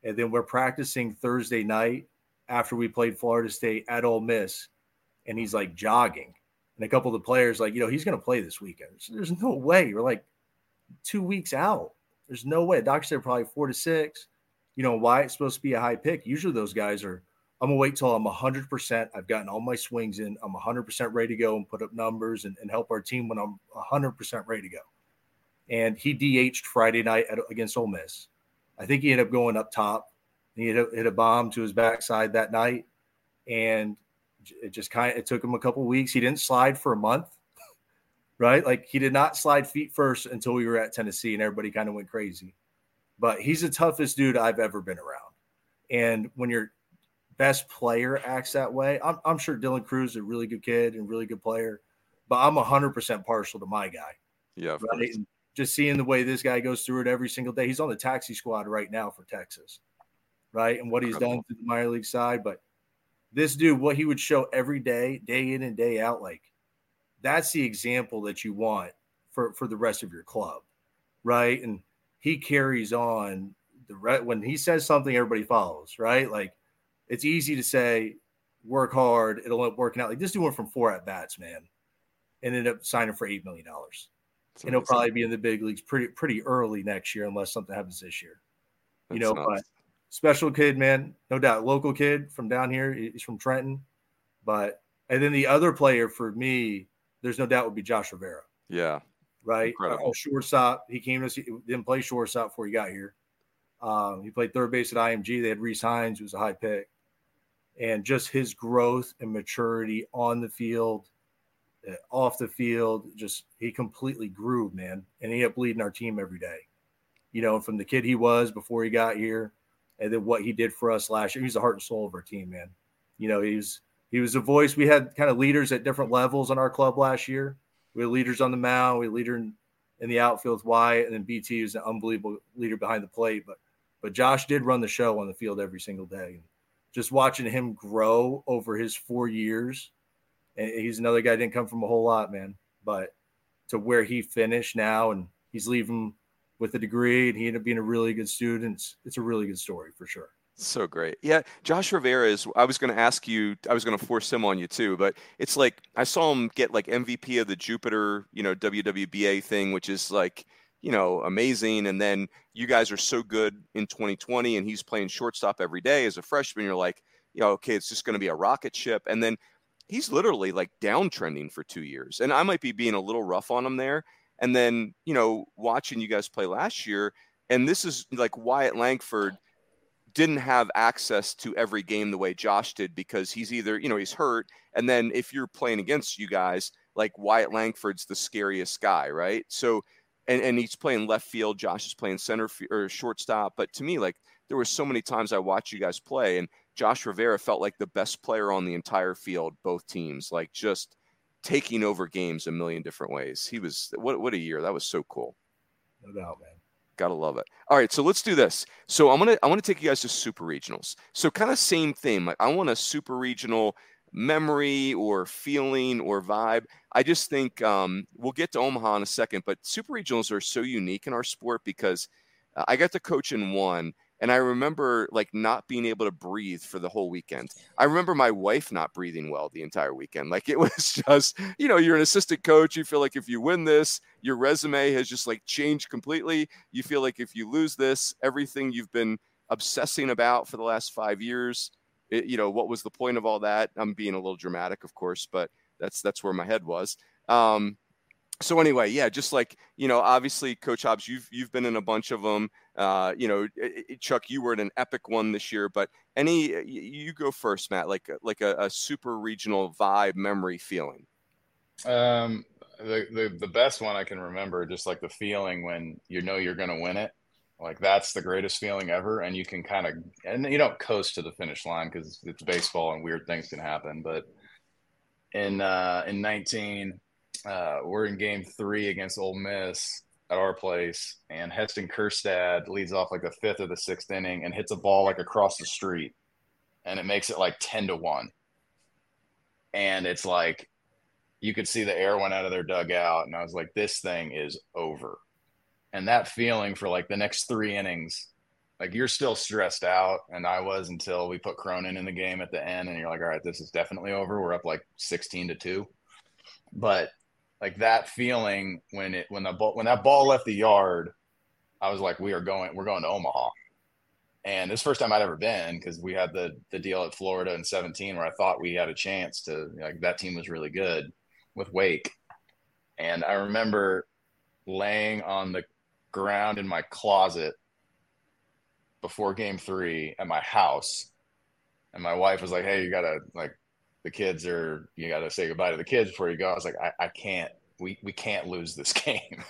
And then we're practicing Thursday night after we played Florida State at Ole Miss. And he's like jogging and a couple of the players like, you know, he's going to play this weekend. So there's no way. You're like two weeks out. There's no way. Doctor said probably four to six. You know why it's supposed to be a high pick? Usually those guys are. I'm gonna wait till I'm 100. percent I've gotten all my swings in. I'm 100 percent ready to go and put up numbers and, and help our team when I'm 100 percent ready to go. And he DH'd Friday night at, against Ole Miss. I think he ended up going up top. He hit a, hit a bomb to his backside that night, and it just kind of it took him a couple weeks. He didn't slide for a month, right? Like he did not slide feet first until we were at Tennessee, and everybody kind of went crazy. But he's the toughest dude I've ever been around. And when your best player acts that way, I'm, I'm sure Dylan Crews is a really good kid and really good player, but I'm 100% partial to my guy. Yeah. Right? Just seeing the way this guy goes through it every single day. He's on the taxi squad right now for Texas, right? And what he's done to the minor league side. But this dude, what he would show every day, day in and day out, like that's the example that you want for for the rest of your club, right? And he carries on the re- when he says something, everybody follows, right? Like it's easy to say, work hard, it'll end up working out. Like this dude went from four at bats, man, and ended up signing for eight million dollars. And he'll probably be in the big leagues pretty pretty early next year, unless something happens this year. That's you know, but special kid, man, no doubt. Local kid from down here. He's from Trenton, but and then the other player for me, there's no doubt would be Josh Rivera. Yeah, right. Uh, shortstop. He came to see, didn't play shortstop before he got here. Um, he played third base at IMG. They had Rece Hinds, who was a high pick, and just his growth and maturity on the field, uh, Uh, off the field, just he completely grew, man, and he up leading our team every day. You know, from the kid he was before he got here and then what he did for us last year. He's the heart and soul of our team, man. You know, he's he was a voice. We had kind of leaders at different levels on our club last year. We had leaders on the mound, we had leader in, in the outfield with Wyatt, and then BT was an unbelievable leader behind the plate. But but Josh did run the show on the field every single day. Just watching him grow over his four years, he's another guy didn't come from a whole lot, man. But to where he finished now, and he's leaving with a degree, and he ended up being a really good student. It's, it's a really good story for sure. So great. Yeah. Josh Rivera is, I was going to ask you, I was going to force him on you too, but it's like, I saw him get like MVP of the Jupiter, you know, WWBA thing, which is like, you know, amazing. And then you guys are so good in 2020 and he's playing shortstop every day as a freshman. You're like, you know, okay, it's just going to be a rocket ship. And then he's literally like downtrending for two years. And I might be being a little rough on him there. And then, you know, watching you guys play last year, and this is like Wyatt Langford didn't have access to every game the way Josh did because he's either, you know, he's hurt. And then if you're playing against you guys, like Wyatt Langford's the scariest guy, right? So, and, and he's playing left field. Josh is playing center or shortstop. But to me, like there were so many times I watched you guys play, and Josh Rivera felt like the best player on the entire field, both teams. Like just taking over games a million different ways. He was what what a year. That was so cool. No doubt, man. Gotta love it. All right, so let's do this. So I'm gonna I want to take you guys to super regionals. So kind of same thing. Like I want a super regional memory or feeling or vibe. I just think um, we'll get to Omaha in a second, but super regionals are so unique in our sport because uh, I got to coach in one and I remember like not being able to breathe for the whole weekend. I remember my wife not breathing well the entire weekend. Like it was just, you know, you're an assistant coach. You feel like if you win this, your resume has just like changed completely. You feel like if you lose this, everything you've been obsessing about for the last five years, it, you know, what was the point of all that? I'm being a little dramatic, of course, but that's that's where my head was. Um, so anyway, yeah, just like you know, obviously, Coach Hobbs, you've you've been in a bunch of them. Uh, you know, Chuck, you were in an epic one this year. But any, you go first, Matt. Like like a, a super regional vibe, memory, feeling. Um, the, the the best one I can remember, just like the feeling when you know you're going to win it. Like that's the greatest feeling ever, and you can kind of and you don't coast to the finish line because it's baseball and weird things can happen. But in uh, in 19 uh, we're in game three against Ole Miss at our place, and Heston Kjerstad leads off like the fifth or the sixth inning and hits a ball like across the street, and it makes it like 10 to 1. And it's like you could see the air went out of their dugout, and I was like, this thing is over. And that feeling for like the next three innings, like you're still stressed out, and I was until we put Cronin in the game at the end, and you're like, all right, this is definitely over. We're up like 16 to 2. But like that feeling when it when the ball when that ball left the yard, I was like, we are going, we're going to Omaha. And this first time I'd ever been because we had the the deal at Florida in 17 where I thought we had a chance to like that team was really good with Wake. And I remember laying on the ground in my closet before game three at my house. And my wife was like, Hey, you gotta like the kids are you got to say goodbye to the kids before you go. I was like, I, I can't. We we can't lose this game.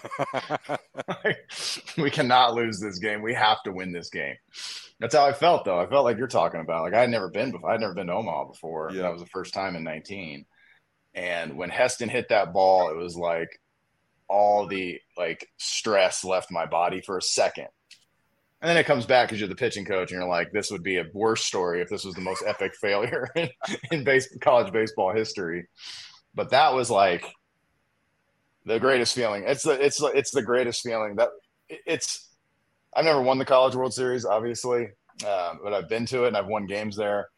we cannot lose this game. We have to win this game. That's how I felt though. I felt like you're talking about. Like I had never been before. I'd never been to Omaha before. Yeah. That was the first time in 19. And when Heston hit that ball, it was like all the like stress left my body for a second. And then it comes back because you're the pitching coach, and you're like, this would be a worse story if this was the most epic failure in, in base, college baseball history. But that was like the greatest feeling. It's the it's it's the greatest feeling that it's. I've never won the College World Series, obviously, uh, but I've been to it and I've won games there.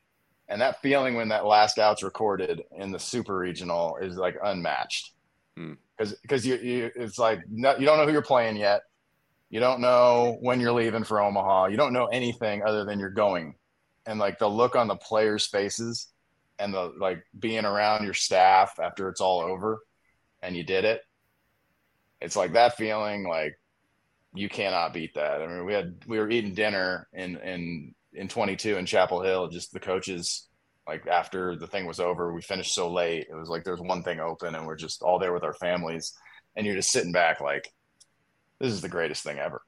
And that feeling when that last out's recorded in the Super Regional is like unmatched because hmm. because you, you it's like no, you don't know who you're playing yet you don't know when you're leaving for Omaha. You don't know anything other than you're going. And like the look on the players' faces and the like being around your staff after it's all over and you did it. It's like that feeling like you cannot beat that. I mean, we had we were eating dinner in in in 22 in Chapel Hill, just the coaches like after the thing was over, we finished so late. It was like there's one thing open and we're just all there with our families and you're just sitting back like this is the greatest thing ever.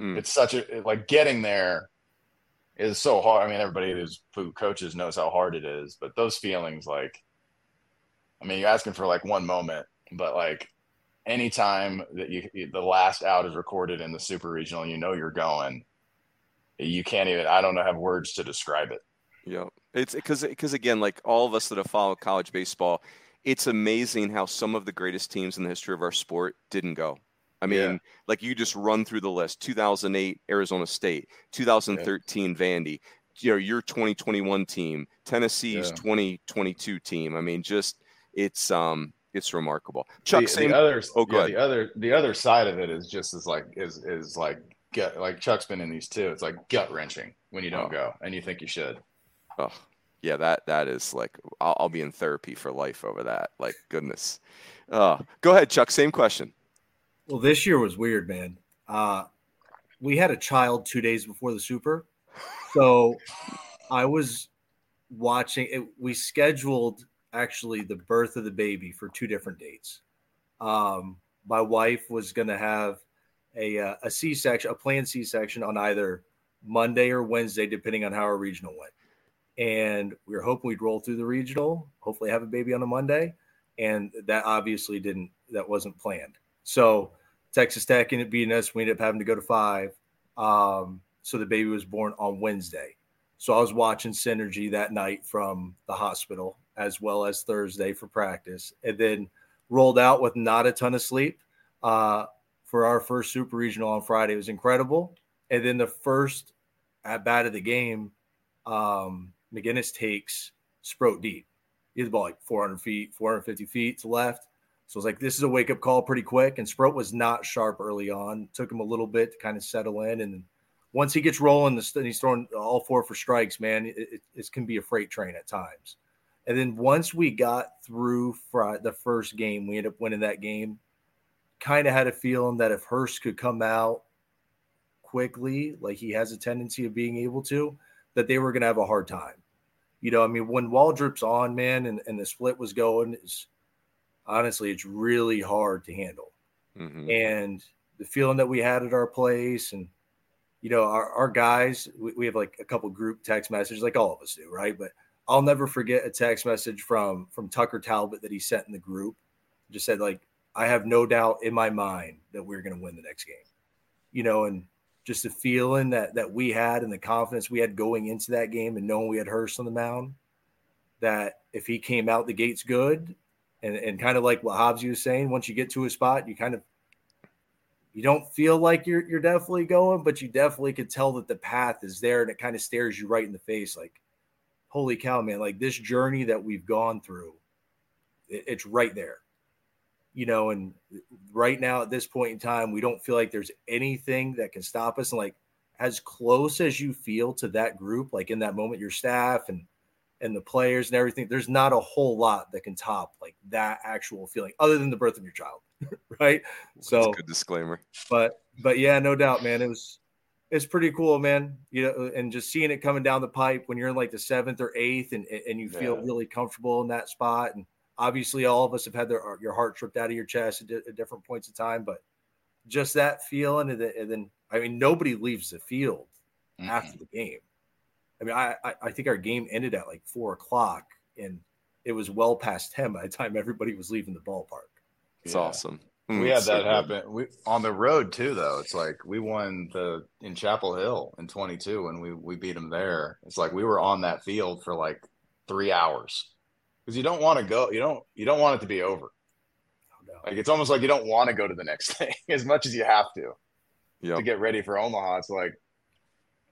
Mm. It's such a like getting there is so hard. I mean, everybody who's who coaches knows how hard it is, but those feelings, like, I mean, you're asking for like one moment, but like anytime that you the last out is recorded in the super regional, you know you're going. You can't even. I don't know have words to describe it. Yeah, it's because because again, like all of us that have followed college baseball, it's amazing how some of the greatest teams in the history of our sport didn't go. I mean, yeah. like you just run through the list 2008 Arizona State, 2013 yeah. Vandy, you know, your 2021 team, Tennessee's yeah. 2022 team. I mean, just it's um it's remarkable. Chuck, the, same, the other oh, yeah, the other the other side of it is just as like is is like gut like Chuck's been in these too. It's like gut wrenching when you don't oh. go and you think you should. Oh, yeah, that that is like I'll, I'll, be in therapy for life over that. Like goodness. Uh, go ahead, Chuck. Same question. Well, this year was weird, man. Uh, we had a child two days before the Super, so I was watching. It, we scheduled actually the birth of the baby for two different dates. Um, my wife was going to have a uh, a C section, a planned C section on either Monday or Wednesday, depending on how our regional went. And we were hoping we'd roll through the regional, hopefully have a baby on a Monday, and that obviously didn't. That wasn't planned. So Texas Tech ended up beating us. We ended up having to go to five. Um, so the baby was born on Wednesday. So I was watching Synergy that night from the hospital as well as Thursday for practice, and then rolled out with not a ton of sleep uh, for our first super regional on Friday. It was incredible. And then the first at bat of the game, um, McGinnis takes Sproat deep. He hit the ball like 400 feet, 450 feet to left. So it's like this is a wake up call pretty quick. And Sproat was not sharp early on. Took him a little bit to kind of settle in. And once he gets rolling, the he's throwing all four for strikes. Man, it, it, it, can be a freight train at times. And then once we got through the first game, we ended up winning that game. kind of had a feeling that if Hurst could come out quickly, like he has a tendency of being able to, that they were going to have a hard time. You know, I mean, when Waldrep's on, man, and, and the split was going, honestly, it's really hard to handle. Mm-hmm. And the feeling that we had at our place, and you know, our, our guys, we, we have like a couple group text messages, like all of us do, right? But I'll never forget a text message from from Tucker Talbot that he sent in the group. Just said like, I have no doubt in my mind that we're going to win the next game. You know, and just the feeling that that we had and the confidence we had going into that game and knowing we had Hurst on the mound, that if he came out the gates good, and, and kind of like what Hobbs was saying, once you get to a spot, you kind of you don't feel like you're you're definitely going, but you definitely could tell that the path is there and it kind of stares you right in the face like, holy cow, man, like this journey that we've gone through, it, it's right there you know, and right now at this point in time, we don't feel like there's anything that can stop us. And like as close as you feel to that group, like in that moment, your staff and and the players and everything, there's not a whole lot that can top like that actual feeling, other than the birth of your child, right? So good disclaimer. But but yeah, no doubt, man. It was it's pretty cool, man. You know, and just seeing it coming down the pipe when you're in like the seventh or eighth, and and you feel yeah. really comfortable in that spot, and obviously all of us have had their your heart ripped out of your chest at, at different points of time but just that feeling and then, and then i mean nobody leaves the field mm-hmm. after the game i mean I, I think our game ended at like four o'clock and it was well past 10 by the time everybody was leaving the ballpark it's yeah. awesome we hmm, had that happen we on the road too though it's like we won the in chapel hill in 22 and we we beat them there it's like we were on that field for like three hours because you don't want to go. You don't. You don't want it to be over. Oh, no. Like it's almost like you don't want to go to the next thing as much as you have to yep. to get ready for Omaha. It's like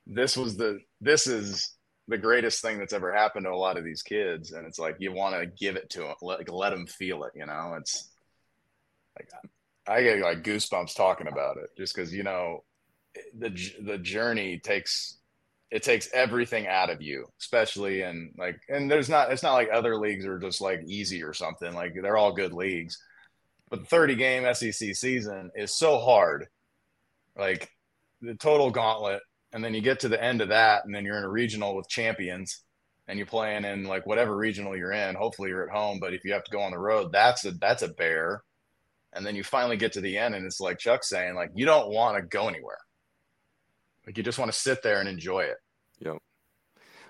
this was the this is the greatest thing that's ever happened to a lot of these kids, and it's like you want to give it to them, let, let them feel it. You know, it's like I get like goosebumps talking about it just because you know the the journey takes it takes everything out of you, especially in like, and there's not, it's not like other leagues are just like easy or something. Like they're all good leagues, but the 30 game SEC season is so hard. Like the total gauntlet. And then you get to the end of that, and then you're in a regional with champions and you're playing in like whatever regional you're in. Hopefully you're at home, but if you have to go on the road, that's a, that's a bear. And then you finally get to the end, and it's like Chuck saying, like, you don't want to go anywhere like you just want to sit there and enjoy it. Yep.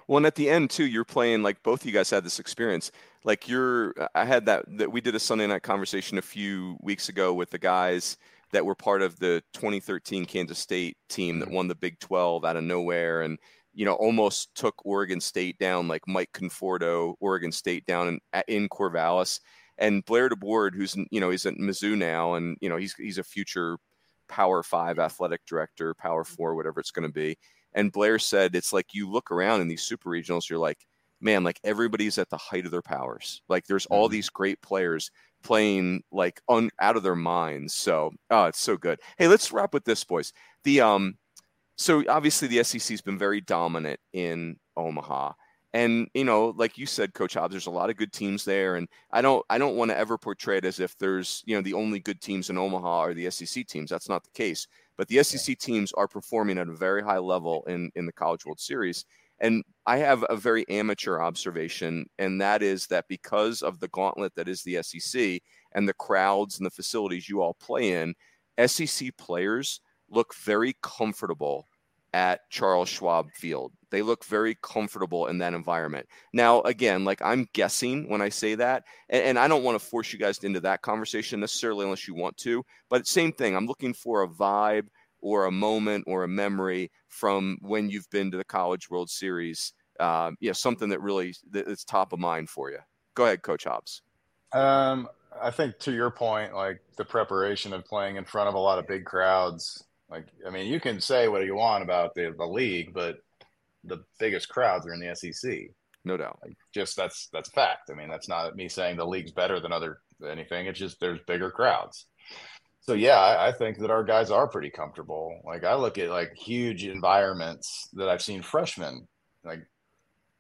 Well, and at the end too, you're playing like both you guys had this experience. Like you're, I had that that we did a Sunday night conversation a few weeks ago with the guys that were part of the 2013 Kansas State team that mm-hmm. won the Big 12 out of nowhere and you know almost took Oregon State down like Mike Conforto, Oregon State down in in Corvallis, and Blair DeBoard, who's you know he's at Mizzou now, and you know he's he's a future Power Five athletic director, Power Four, whatever it's going to be. And Blair said it's like you look around in these super regionals, you're like, man, like everybody's at the height of their powers. Like there's all mm-hmm. these great players playing like un, out of their minds. So, oh, it's so good. Hey, let's wrap with this, boys. The um, so obviously the SEC's been very dominant in Omaha. And you know, like you said, Coach Hobbs, there's a lot of good teams there, and I don't, I don't want to ever portray it as if there's, you know, the only good teams in Omaha are the SEC teams. That's not the case. But the SEC teams are performing at a very high level in in the College World Series. And I have a very amateur observation, and that is that because of the gauntlet that is the SEC and the crowds and the facilities you all play in, SEC players look very comfortable at Charles Schwab Field. They look very comfortable in that environment. Now, again, like I'm guessing when I say that, and, and, I don't want to force you guys into that conversation necessarily unless you want to, but same thing. I'm looking for a vibe or a moment or a memory from when you've been to the College World Series. Uh, yeah, something that really that's top of mind for you. Go ahead, Coach Hobbs. Um, I think to your point, like the preparation of playing in front of a lot of big crowds like, I mean, you can say what you want about the, the league, but the biggest crowds are in the SEC. No doubt. Like, just that's that's fact. I mean, that's not me saying the league's better than other anything. It's just there's bigger crowds. So yeah, I, I think that our guys are pretty comfortable. Like I look at like huge environments that I've seen freshmen like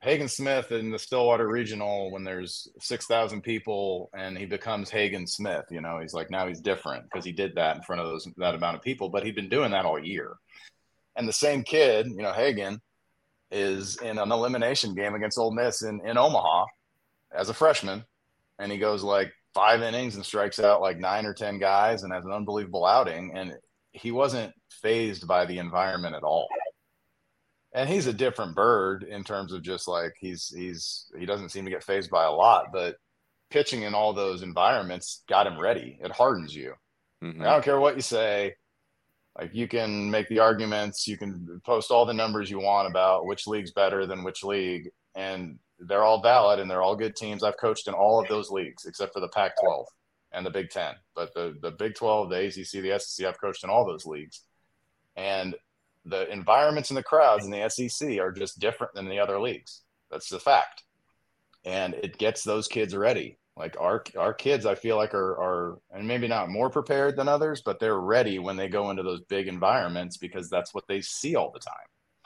Hagen Smith in the Stillwater Regional when there's 6,000 people and he becomes Hagen Smith. You know, he's like, now he's different because he did that in front of those that amount of people, but he'd been doing that all year. And the same kid, you know, Hagen, is in an elimination game against Ole Miss in, in Omaha as a freshman. And he goes like five innings and strikes out like nine or 10 guys and has an unbelievable outing. And he wasn't phased by the environment at all and he's a different bird in terms of just like he's he's he doesn't seem to get phased by a lot, but pitching in all those environments got him ready. It hardens you. Mm-hmm. I don't care what you say. Like you can make the arguments, you can post all the numbers you want about which league's better than which league, and they're all valid and they're all good teams. I've coached in all of those leagues except for the Pac-12 and the Big Ten. But the the Big 12, the ACC, the SEC, I've coached in all those leagues, and the environments and the crowds in the SEC are just different than the other leagues. That's the fact. And it gets those kids ready. Like our our kids, I feel like are are and maybe not more prepared than others, but they're ready when they go into those big environments because that's what they see all the time.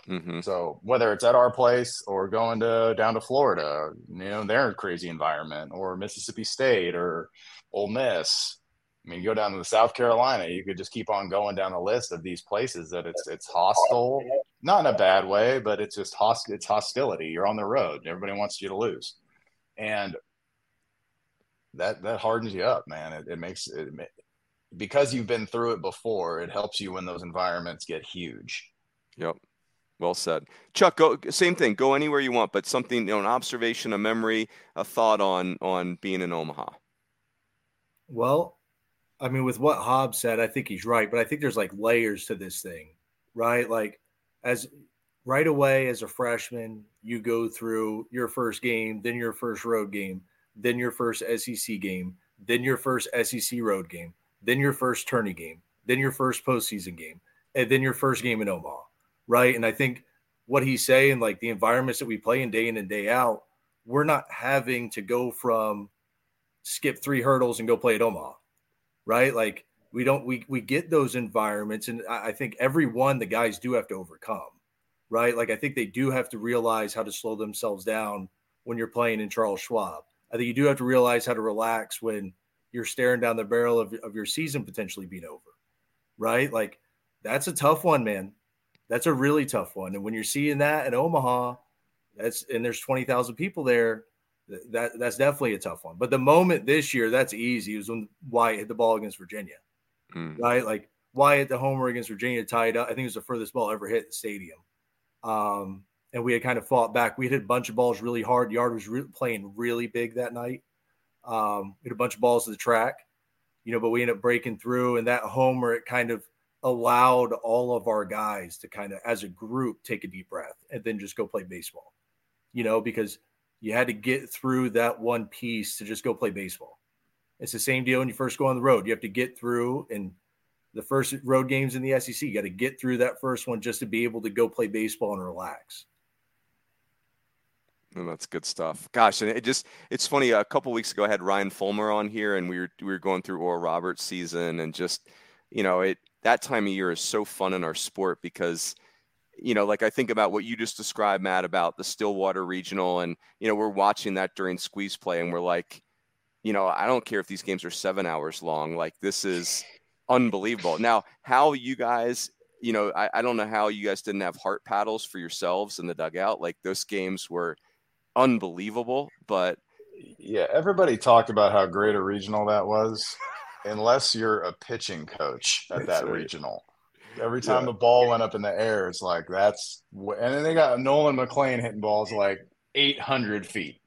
Mm-hmm. So whether it's at our place or going to down to Florida, you know, their crazy environment, or Mississippi State or Ole Miss, I mean, you go down to the South Carolina, you could just keep on going down the list of these places that it's it's hostile, not in a bad way, but it's just host it's hostility. You're on the road. Everybody wants you to lose. And that that hardens you up, man. It, it makes it because you've been through it before, it helps you when those environments get huge. Yep. Well said. Chuck, go same thing. Go anywhere you want, but something, you know, an observation, a memory, a thought on on being in Omaha. Well, I mean, with what Hobbs said, I think he's right, but I think there's like layers to this thing, right? Like, as right away as a freshman, you go through your first game, then your first road game, then your first SEC game, then your first SEC road game, then your first tourney game, then your first postseason game, and then your first game in Omaha, right? And I think what he's saying, like the environments that we play in day in and day out, we're not having to go from skip three hurdles and go play at Omaha right? Like we don't we we get those environments, and I think every one the guys do have to overcome, right? Like I think they do have to realize how to slow themselves down when you're playing in Charles Schwab. I think you do have to realize how to relax when you're staring down the barrel of, of your season potentially being over, right? Like that's a tough one, man. That's a really tough one. And when you're seeing that in Omaha, that's and there's 20,000 people there, that that's definitely a tough one. But the moment this year, that's easy. was when Wyatt hit the ball against Virginia, mm. right? Like Wyatt the homer against Virginia tied up. I think it was the furthest ball ever hit the stadium. Um, and we had kind of fought back. We hit a bunch of balls really hard. Yard was re- playing really big that night. Um, we hit a bunch of balls to the track, you know, but we ended up breaking through. And that homer, it kind of allowed all of our guys to kind of, as a group, take a deep breath and then just go play baseball, you know, because – you had to get through that one piece to just go play baseball. It's the same deal when you first go on the road. You have to get through and the first road games in the SEC. You got to get through that first one just to be able to go play baseball and relax. And that's good stuff. Gosh, and it just it's funny. A couple weeks ago, I had Ryan Folmar on here, and we were we were going through Oral Roberts season, and just you know, it that time of year is so fun in our sport because you know, like I think about what you just described, Matt, about the Stillwater Regional, and you know, we're watching that during squeeze play, and we're like, you know, I don't care if these games are seven hours long. Like this is unbelievable. Now, how you guys, you know, I, I don't know how you guys didn't have heart paddles for yourselves in the dugout. Like those games were unbelievable, but yeah, everybody talked about how great a regional that was, unless you're a pitching coach at that right. regional. Every time yeah. the ball went up in the air, it's like that's and then they got Nolan McLean hitting balls like 800 feet.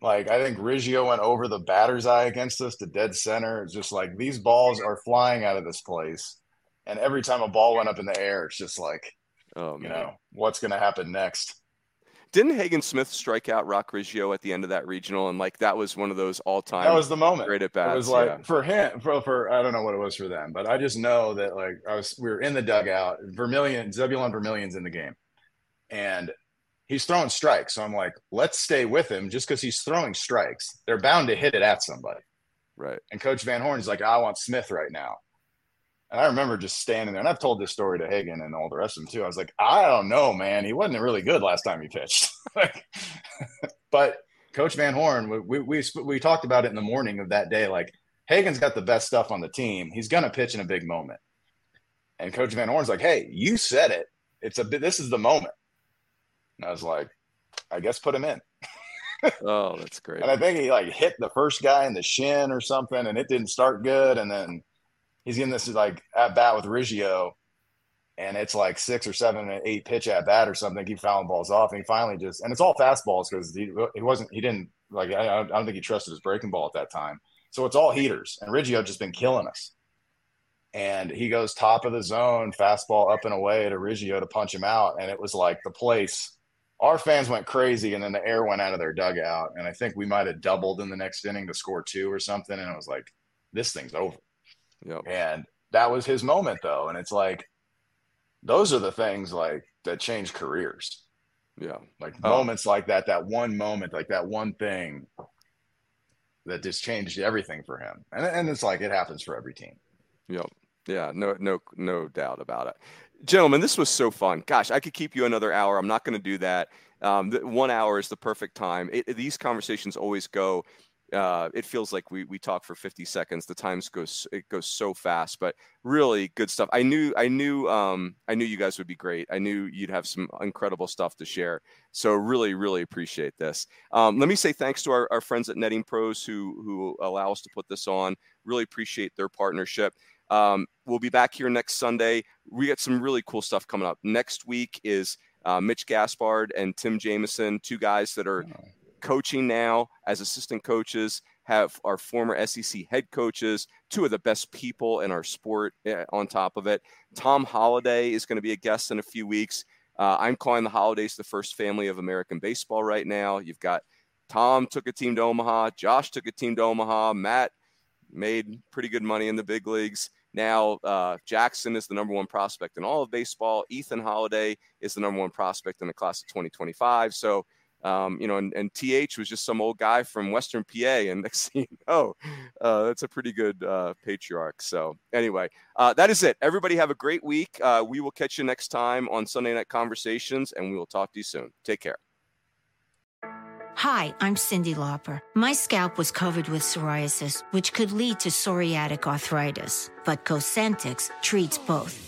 Like I think Riggio went over the batter's eye against us to dead center. It's just like these balls are flying out of this place, and every time a ball went up in the air, it's just like, oh, man. you know, what's going to happen next? Didn't Hagen Smith strike out Roc Riggio at the end of that regional? And like that was one of those all time. That was the moment. Great at bats. It was like yeah. for him, for, for I don't know what it was for them, but I just know that like I was we were in the dugout. Vermillion, Zebulon Vermillion's in the game, and he's throwing strikes. So I'm like, let's stay with him just because he's throwing strikes. They're bound to hit it at somebody. Right. And Coach Van Horn's like, I want Smith right now. And I remember just standing there, and I've told this story to Hagen and all the rest of them too. I was like, I don't know, man. He wasn't really good last time he pitched. but Coach Van Horn, we, we we talked about it in the morning of that day. Like Hagen's got the best stuff on the team. He's going to pitch in a big moment. And Coach Van Horn's like, "Hey, you said it. It's a this is the moment." And I was like, "I guess put him in." oh, that's great. And I think he like hit the first guy in the shin or something, and it didn't start good. And then he's getting this like at bat with Riggio, and it's like six or seven or eight pitch at bat or something. He fouling balls off, and he finally just and it's all fastballs because he, he wasn't he didn't like I, I don't think he trusted his breaking ball at that time. So it's all heaters, and Riggio just been killing us. And he goes top of the zone, fastball up and away to Riggio to punch him out, and it was like the place. Our fans went crazy, and then the air went out of their dugout, and I think we might have doubled in the next inning to score two or something. And it was like, this thing's over. Yep. And that was his moment, though, and it's like those are the things like that change careers. Yeah. Like oh. moments like that, that one moment, like that one thing that just changed everything for him. And, and it's like it happens for every team. Yep. Yeah, no, no, no doubt about it. Gentlemen, this was so fun. Gosh, I could keep you another hour. I'm not going to do that. Um, the, one hour is the perfect time. It, these conversations always go uh, it feels like we we talk for 50 seconds. The times goes it goes so fast, but really good stuff. I knew I knew um, I knew you guys would be great. I knew you'd have some incredible stuff to share. So really really appreciate this. Um, let me say thanks to our, our friends at Netting Pros who who allow us to put this on. Really appreciate their partnership. Um, we'll be back here next Sunday. We got some really cool stuff coming up. Next week is uh, Mitch Gaspard and Tim Jamieson, two guys that are coaching now as assistant coaches, have our former SEC head coaches, two of the best people in our sport eh, on top of it. Tom Holliday is going to be a guest in a few weeks. Uh, I'm calling the Hollidays the first family of American baseball right now. You've got Tom took a team to Omaha, Josh took a team to Omaha, Matt made pretty good money in the big leagues. Now, uh, Jackson is the number one prospect in all of baseball. Ethan Holliday is the number one prospect in the class of 2025. So, um, you know, and, and TH was just some old guy from Western PA. And next thing you know, uh, that's a pretty good uh, patriarch. So, anyway, uh, that is it. Everybody have a great week. Uh, we will catch you next time on Sunday Night Conversations, and we will talk to you soon. Take care. Hi, I'm Cyndi Lauper. My scalp was covered with psoriasis, which could lead to psoriatic arthritis, but Cosentyx treats both.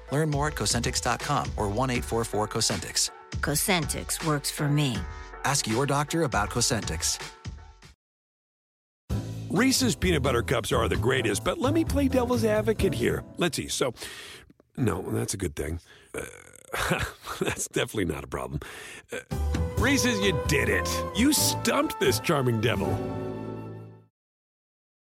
Learn more at Cosentyx.com or 1 844 Cosentyx. Cosentyx works for me. Ask your doctor about Cosentyx. Reese's peanut butter cups are the greatest, but let me play devil's advocate here. Let's see. So, no, that's a good thing. Uh, that's definitely not a problem. Uh, Reese's, you did it. You stumped this charming devil.